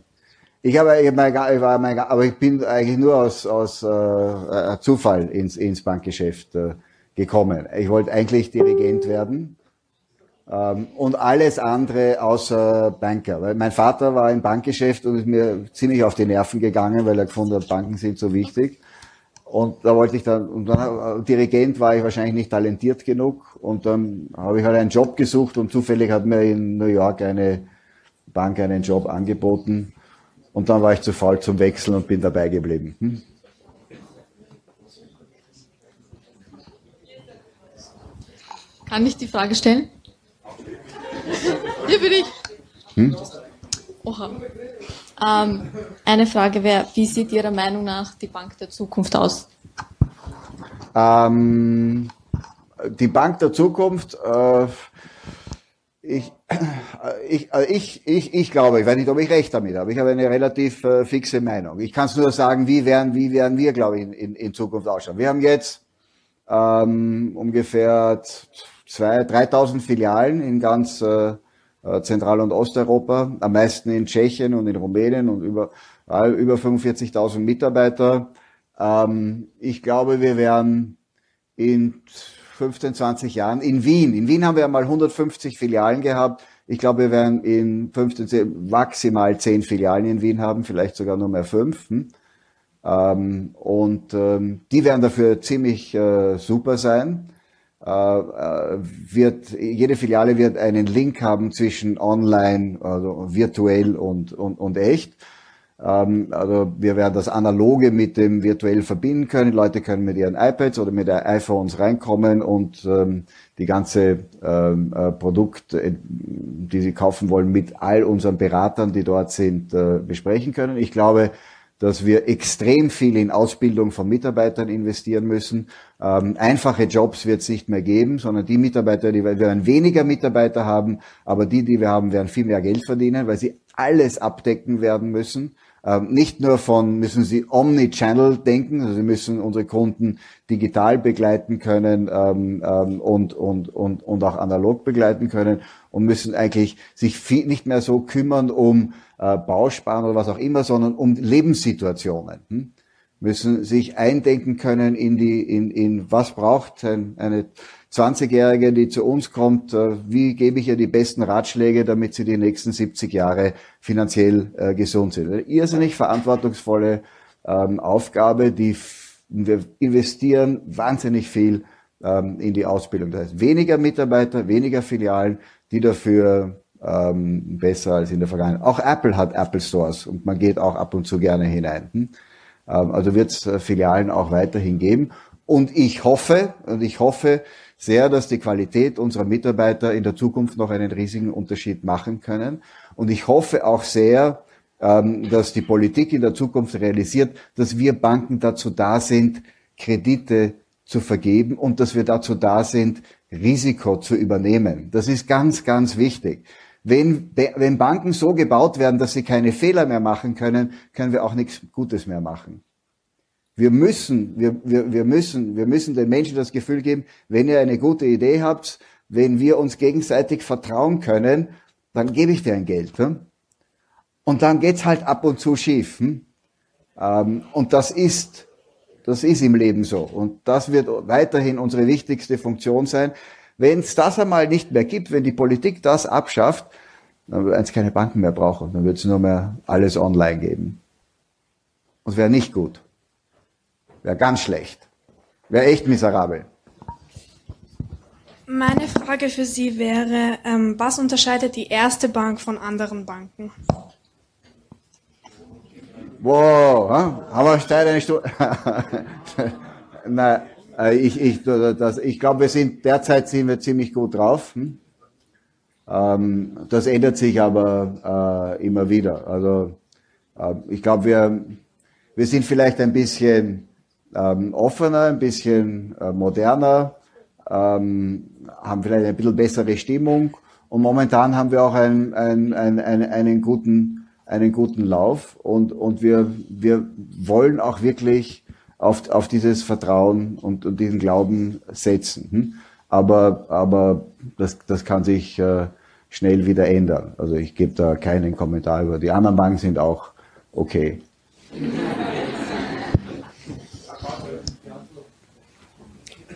D: Ich habe, ich, mein, ich war mein, aber ich bin eigentlich nur aus, aus äh, Zufall ins, ins Bankgeschäft äh, gekommen. Ich wollte eigentlich Dirigent werden ähm, und alles andere außer Banker. Weil mein Vater war im Bankgeschäft und ist mir ziemlich auf die Nerven gegangen, weil er gefunden hat, Banken sind so wichtig. Und da wollte ich dann, und dann Dirigent war ich wahrscheinlich nicht talentiert genug und dann habe ich halt einen Job gesucht und zufällig hat mir in New York eine Bank einen Job angeboten und dann war ich zu faul zum Wechseln und bin dabei geblieben. Hm?
G: Kann ich die Frage stellen? Hier bin ich. Hm? Oha. Ähm, eine Frage wäre, wie sieht Ihrer Meinung nach die Bank der Zukunft aus?
D: Ähm, die Bank der Zukunft, äh, ich, ich, äh, ich, ich, ich glaube, ich weiß nicht, ob ich recht damit habe, ich habe eine relativ äh, fixe Meinung. Ich kann es nur sagen, wie werden, wie werden wir, glaube ich, in, in, in Zukunft ausschauen. Wir haben jetzt ähm, ungefähr zwei, 3000 Filialen in ganz äh, äh, Zentral- und Osteuropa, am meisten in Tschechien und in Rumänien und über, äh, über 45.000 Mitarbeiter. Ähm, ich glaube, wir werden in 15, 20 Jahren in Wien, in Wien haben wir einmal 150 Filialen gehabt. Ich glaube, wir werden in 15, maximal 10 Filialen in Wien haben, vielleicht sogar nur mehr 5. Hm? Ähm, und ähm, die werden dafür ziemlich äh, super sein. Äh, äh, wird, jede Filiale wird einen Link haben zwischen online, also virtuell und, und, und echt. Ähm, also wir werden das Analoge mit dem virtuell verbinden können. Leute können mit ihren iPads oder mit ihren iPhones reinkommen und ähm, die ganze ähm, äh, Produkt, die sie kaufen wollen, mit all unseren Beratern, die dort sind, besprechen können. Ich glaube, dass wir extrem viel in Ausbildung von Mitarbeitern investieren müssen. Ähm, einfache Jobs wird es nicht mehr geben, sondern die Mitarbeiter, die wir werden weniger Mitarbeiter haben, aber die, die wir haben, werden viel mehr Geld verdienen, weil sie alles abdecken werden müssen. Ähm, nicht nur von, müssen sie Omni-Channel denken, also sie müssen unsere Kunden digital begleiten können ähm, ähm, und, und, und, und auch analog begleiten können und müssen eigentlich sich viel, nicht mehr so kümmern um äh, Bausparen oder was auch immer, sondern um Lebenssituationen. Hm? Müssen sich eindenken können in die, in, in was braucht ein, eine 20-Jährige, die zu uns kommt, äh, wie gebe ich ihr die besten Ratschläge, damit sie die nächsten 70 Jahre finanziell äh, gesund sind. Eine irrsinnig verantwortungsvolle ähm, Aufgabe, die wir investieren wahnsinnig viel ähm, in die Ausbildung. Das heißt, weniger Mitarbeiter, weniger Filialen, die dafür ähm, besser als in der Vergangenheit. Auch Apple hat Apple Stores und man geht auch ab und zu gerne hinein. Hm? Ähm, also wird es äh, Filialen auch weiterhin geben. Und ich hoffe, und ich hoffe, sehr, dass die Qualität unserer Mitarbeiter in der Zukunft noch einen riesigen Unterschied machen können. Und ich hoffe auch sehr, ähm, dass die Politik in der Zukunft realisiert, dass wir Banken dazu da sind, Kredite zu vergeben und dass wir dazu da sind, Risiko zu übernehmen. Das ist ganz, ganz wichtig. Wenn, wenn Banken so gebaut werden, dass sie keine Fehler mehr machen können, können wir auch nichts Gutes mehr machen. Wir müssen, wir, wir, wir müssen, wir müssen den Menschen das Gefühl geben, wenn ihr eine gute Idee habt, wenn wir uns gegenseitig vertrauen können, dann gebe ich dir ein Geld. Hm? Und dann geht's halt ab und zu schief. Hm? Ähm, und das ist, das ist im Leben so. Und das wird weiterhin unsere wichtigste Funktion sein. Wenn es das einmal nicht mehr gibt, wenn die Politik das abschafft, dann wird es keine Banken mehr brauchen. Dann wird es nur mehr alles online geben. Und wäre nicht gut. Wäre ganz schlecht. Wäre echt miserabel.
J: Meine Frage für Sie wäre, ähm, was unterscheidet die erste Bank von anderen Banken?
D: Wow, haben wir steil eine Stunde. Nein, äh, ich, ich, das, ich glaube, wir sind derzeit sind wir ziemlich gut drauf. Hm? Ähm, das ändert sich aber äh, immer wieder. Also äh, ich glaube, wir, wir sind vielleicht ein bisschen ähm, offener, ein bisschen äh, moderner, ähm, haben vielleicht ein bisschen bessere Stimmung und momentan haben wir auch einen, einen, einen, einen, guten, einen guten Lauf und, und wir, wir wollen auch wirklich auf, auf dieses Vertrauen und, und diesen Glauben setzen. Hm? Aber, aber das, das kann sich äh, schnell wieder ändern. Also ich gebe da keinen Kommentar über. Die anderen Banken sind auch okay.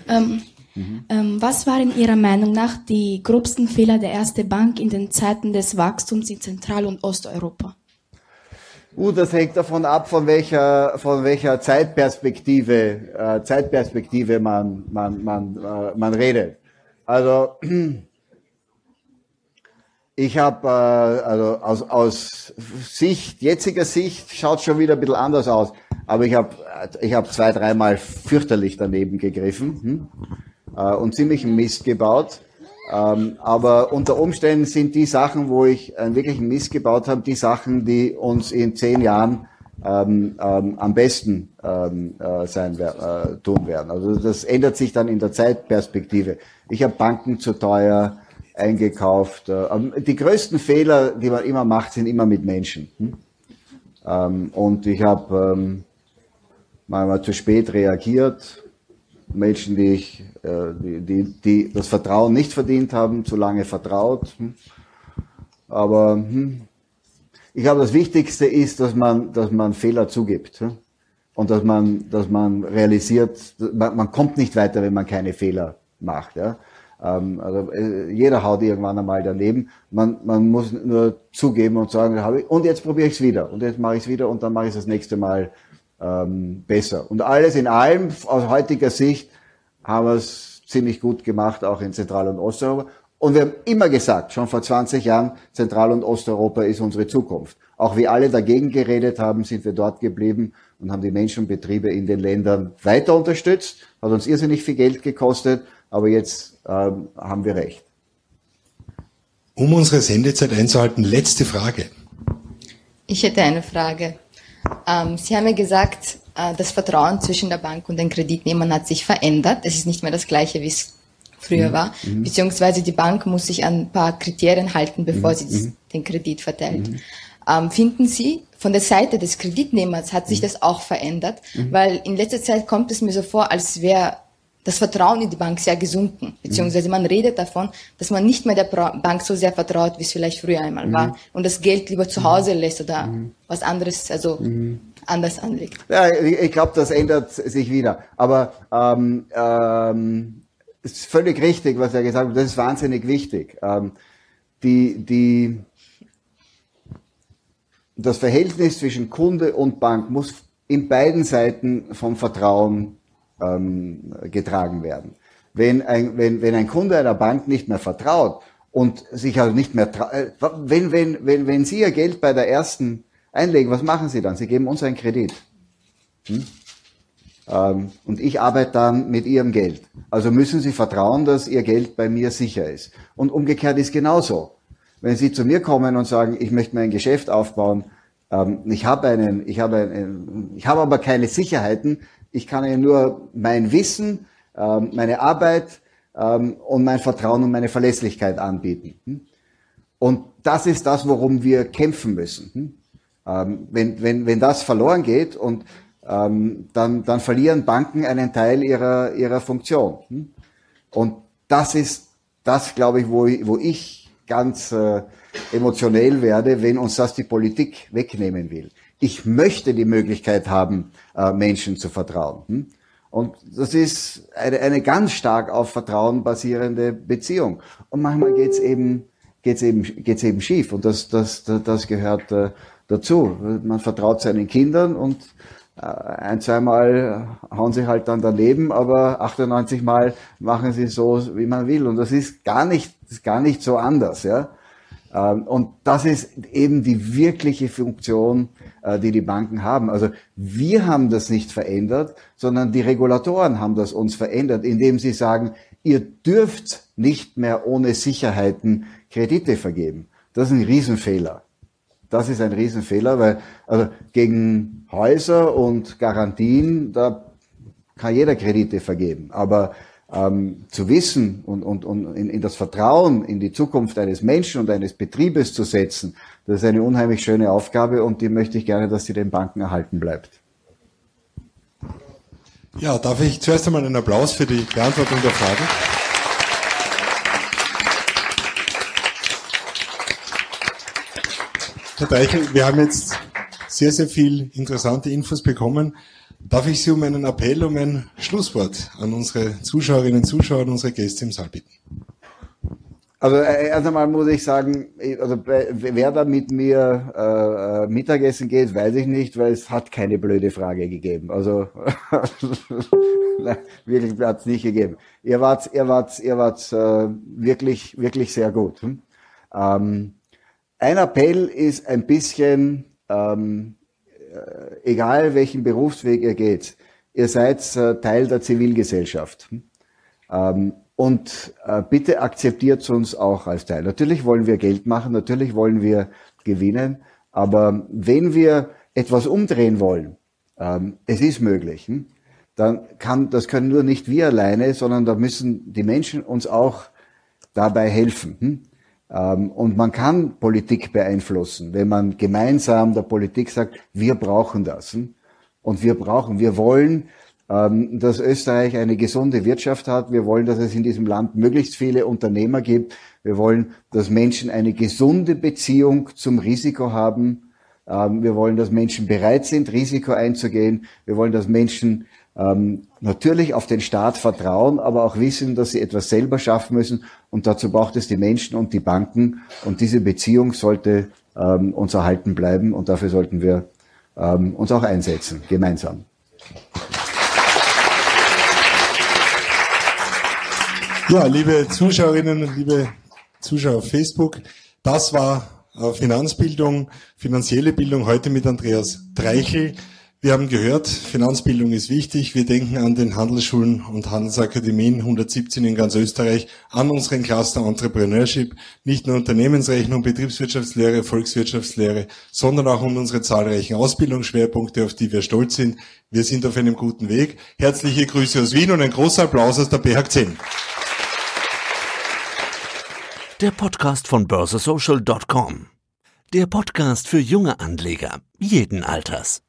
K: Ähm, mhm. ähm, was waren Ihrer Meinung nach die gröbsten Fehler der Erste Bank in den Zeiten des Wachstums in Zentral- und Osteuropa?
D: Uh, das hängt davon ab, von welcher, von welcher Zeitperspektive, äh, Zeitperspektive man, man, man, äh, man redet. Also, ich habe, äh, also aus, aus Sicht, jetziger Sicht schaut schon wieder ein bisschen anders aus. Aber ich habe ich hab zwei, dreimal fürchterlich daneben gegriffen hm? äh, und ziemlich Mist gebaut. Ähm, aber unter Umständen sind die Sachen, wo ich einen wirklichen Mist gebaut habe, die Sachen, die uns in zehn Jahren ähm, ähm, am besten ähm, äh, sein äh, tun werden. Also das ändert sich dann in der Zeitperspektive. Ich habe Banken zu teuer eingekauft. Äh, die größten Fehler, die man immer macht, sind immer mit Menschen. Hm? Ähm, und ich habe ähm, manchmal zu spät reagiert Menschen, die, ich, äh, die, die, die das Vertrauen nicht verdient haben, zu lange vertraut. Hm. Aber hm, ich glaube, das Wichtigste ist, dass man, dass man Fehler zugibt. Hm. Und dass man, dass man realisiert, man, man kommt nicht weiter, wenn man keine Fehler macht. Ja? Ähm, also äh, jeder haut irgendwann einmal daneben. Man, man muss nur zugeben und sagen, und jetzt probiere ich es wieder. Und jetzt mache ich es wieder und dann mache ich es das nächste Mal ähm, besser. Und alles in allem, aus heutiger Sicht, haben wir es ziemlich gut gemacht, auch in Zentral- und Osteuropa. Und wir haben immer gesagt, schon vor 20 Jahren, Zentral- und Osteuropa ist unsere Zukunft. Auch wie alle dagegen geredet haben, sind wir dort geblieben und haben die Menschen und Betriebe in den Ländern weiter unterstützt. Hat uns irrsinnig viel Geld gekostet, aber jetzt ähm, haben wir recht.
C: Um unsere Sendezeit einzuhalten, letzte Frage.
L: Ich hätte eine Frage. Ähm, Sie haben ja gesagt, äh, das Vertrauen zwischen der Bank und den Kreditnehmern hat sich verändert. Es ist nicht mehr das gleiche, wie es früher mhm. war. Mhm. Beziehungsweise die Bank muss sich an ein paar Kriterien halten, bevor mhm. sie mhm. den Kredit verteilt. Mhm. Ähm, finden Sie, von der Seite des Kreditnehmers hat sich das auch verändert? Weil in letzter Zeit kommt es mir so vor, als wäre das Vertrauen in die Bank sehr gesunken. Mhm. Beziehungsweise man redet davon, dass man nicht mehr der Bank so sehr vertraut, wie es vielleicht früher einmal mhm. war. Und das Geld lieber zu Hause mhm. lässt oder mhm. was anderes, also mhm. anders anlegt.
D: Ja, ich, ich glaube, das ändert sich wieder. Aber ähm, ähm, ist völlig richtig, was er gesagt hat. Das ist wahnsinnig wichtig. Ähm, die, die, das Verhältnis zwischen Kunde und Bank muss in beiden Seiten vom Vertrauen ähm, getragen werden. Wenn ein, wenn, wenn ein Kunde einer Bank nicht mehr vertraut und sich also nicht mehr, äh, wenn, wenn, wenn, wenn Sie Ihr Geld bei der ersten einlegen, was machen Sie dann? Sie geben uns einen Kredit. Hm? Ähm, und ich arbeite dann mit Ihrem Geld. Also müssen Sie vertrauen, dass Ihr Geld bei mir sicher ist. Und umgekehrt ist genauso. Wenn Sie zu mir kommen und sagen, ich möchte mir ein Geschäft aufbauen, ähm, ich habe einen, ich habe einen, ich habe aber keine Sicherheiten, ich kann Ihnen nur mein Wissen, ähm, meine Arbeit ähm, und mein Vertrauen und meine Verlässlichkeit anbieten. Hm? Und das ist das, worum wir kämpfen müssen. Hm? Ähm, wenn, wenn, wenn das verloren geht und dann, dann verlieren Banken einen Teil ihrer, ihrer Funktion. Hm? Und das ist das, glaube ich, wo, wo ich ganz äh, emotionell werde, wenn uns das die Politik wegnehmen will ich möchte die Möglichkeit haben, äh, Menschen zu vertrauen. Hm? Und das ist eine, eine ganz stark auf Vertrauen basierende Beziehung. Und manchmal geht's eben, geht's eben, geht's eben schief. Und das, das, das, gehört äh, dazu. Man vertraut seinen Kindern und Äh, ein, zweimal hauen sie halt dann daneben, aber 98 Mal machen sie so, wie man will. Und das ist gar nicht, ist gar nicht so anders, ja. Ähm, und das ist eben die wirkliche Funktion, die die Banken haben. Also wir haben das nicht verändert, sondern die Regulatoren haben das uns verändert, indem sie sagen, ihr dürft nicht mehr ohne Sicherheiten Kredite vergeben. Das ist ein Riesenfehler. Das ist ein Riesenfehler, weil also gegen Häuser und Garantien, da kann jeder Kredite vergeben. Aber ähm, zu wissen und, und, und in, in das Vertrauen in die Zukunft eines Menschen und eines Betriebes zu setzen, das ist eine unheimlich schöne Aufgabe und die möchte ich gerne, dass sie den Banken erhalten bleibt.
C: Ja, darf ich zuerst einmal einen Applaus für die Beantwortung der Frage? Herr Deichel, wir haben jetzt sehr, sehr viel interessante Infos bekommen. Darf ich Sie um einen Appell, um ein Schlusswort an unsere Zuschauerinnen und Zuschauer und unsere Gäste im Saal bitten?
D: Also äh, erst einmal muss ich sagen, also wer da mit mir äh, äh, Mittagessen geht, weiß ich nicht, weil es hat keine blöde Frage gegeben. Also wirklich hat es nicht gegeben. Ihr wart, ihr wart, ihr wart äh, wirklich, wirklich sehr gut. Hm? Ähm, ein Appell ist ein bisschen, ähm, äh, egal welchen Berufsweg ihr geht, ihr seid äh, Teil der Zivilgesellschaft. Ähm, und äh, bitte akzeptiert uns auch als Teil. Natürlich wollen wir Geld machen, natürlich wollen wir gewinnen, aber wenn wir etwas umdrehen wollen, ähm, es ist möglich, hm? dann kann, das können nur nicht wir alleine, sondern da müssen die Menschen uns auch dabei helfen. Hm? Ähm, und man kann Politik beeinflussen, wenn man gemeinsam der Politik sagt, wir brauchen das. Hm? Und wir brauchen, wir wollen, ähm, dass Österreich eine gesunde Wirtschaft hat. Wir wollen, dass es in diesem Land möglichst viele Unternehmer gibt. Wir wollen, dass Menschen eine gesunde Beziehung zum Risiko haben. Ähm, wir wollen, dass Menschen bereit sind, Risiko einzugehen. Wir wollen, dass Menschen ähm, natürlich auf den Staat vertrauen, aber auch wissen, dass sie etwas selber schaffen müssen. Und dazu braucht es die Menschen und die Banken. Und diese Beziehung sollte ähm, uns erhalten bleiben. Und dafür sollten wir ähm, uns auch einsetzen, gemeinsam.
C: Ja, liebe Zuschauerinnen, liebe Zuschauer auf Facebook, das war äh, Finanzbildung, finanzielle Bildung heute mit Andreas Dreichel. Wir haben gehört, Finanzbildung ist wichtig. Wir denken an den Handelsschulen und Handelsakademien 117 in ganz Österreich, an unseren Cluster Entrepreneurship, nicht nur Unternehmensrechnung, Betriebswirtschaftslehre, Volkswirtschaftslehre, sondern auch um unsere zahlreichen Ausbildungsschwerpunkte, auf die wir stolz sind. Wir sind auf einem guten Weg. Herzliche Grüße aus Wien und ein großer Applaus aus der BHAG 10.
A: Der Podcast von börsesocial.com. Der Podcast für junge Anleger jeden Alters.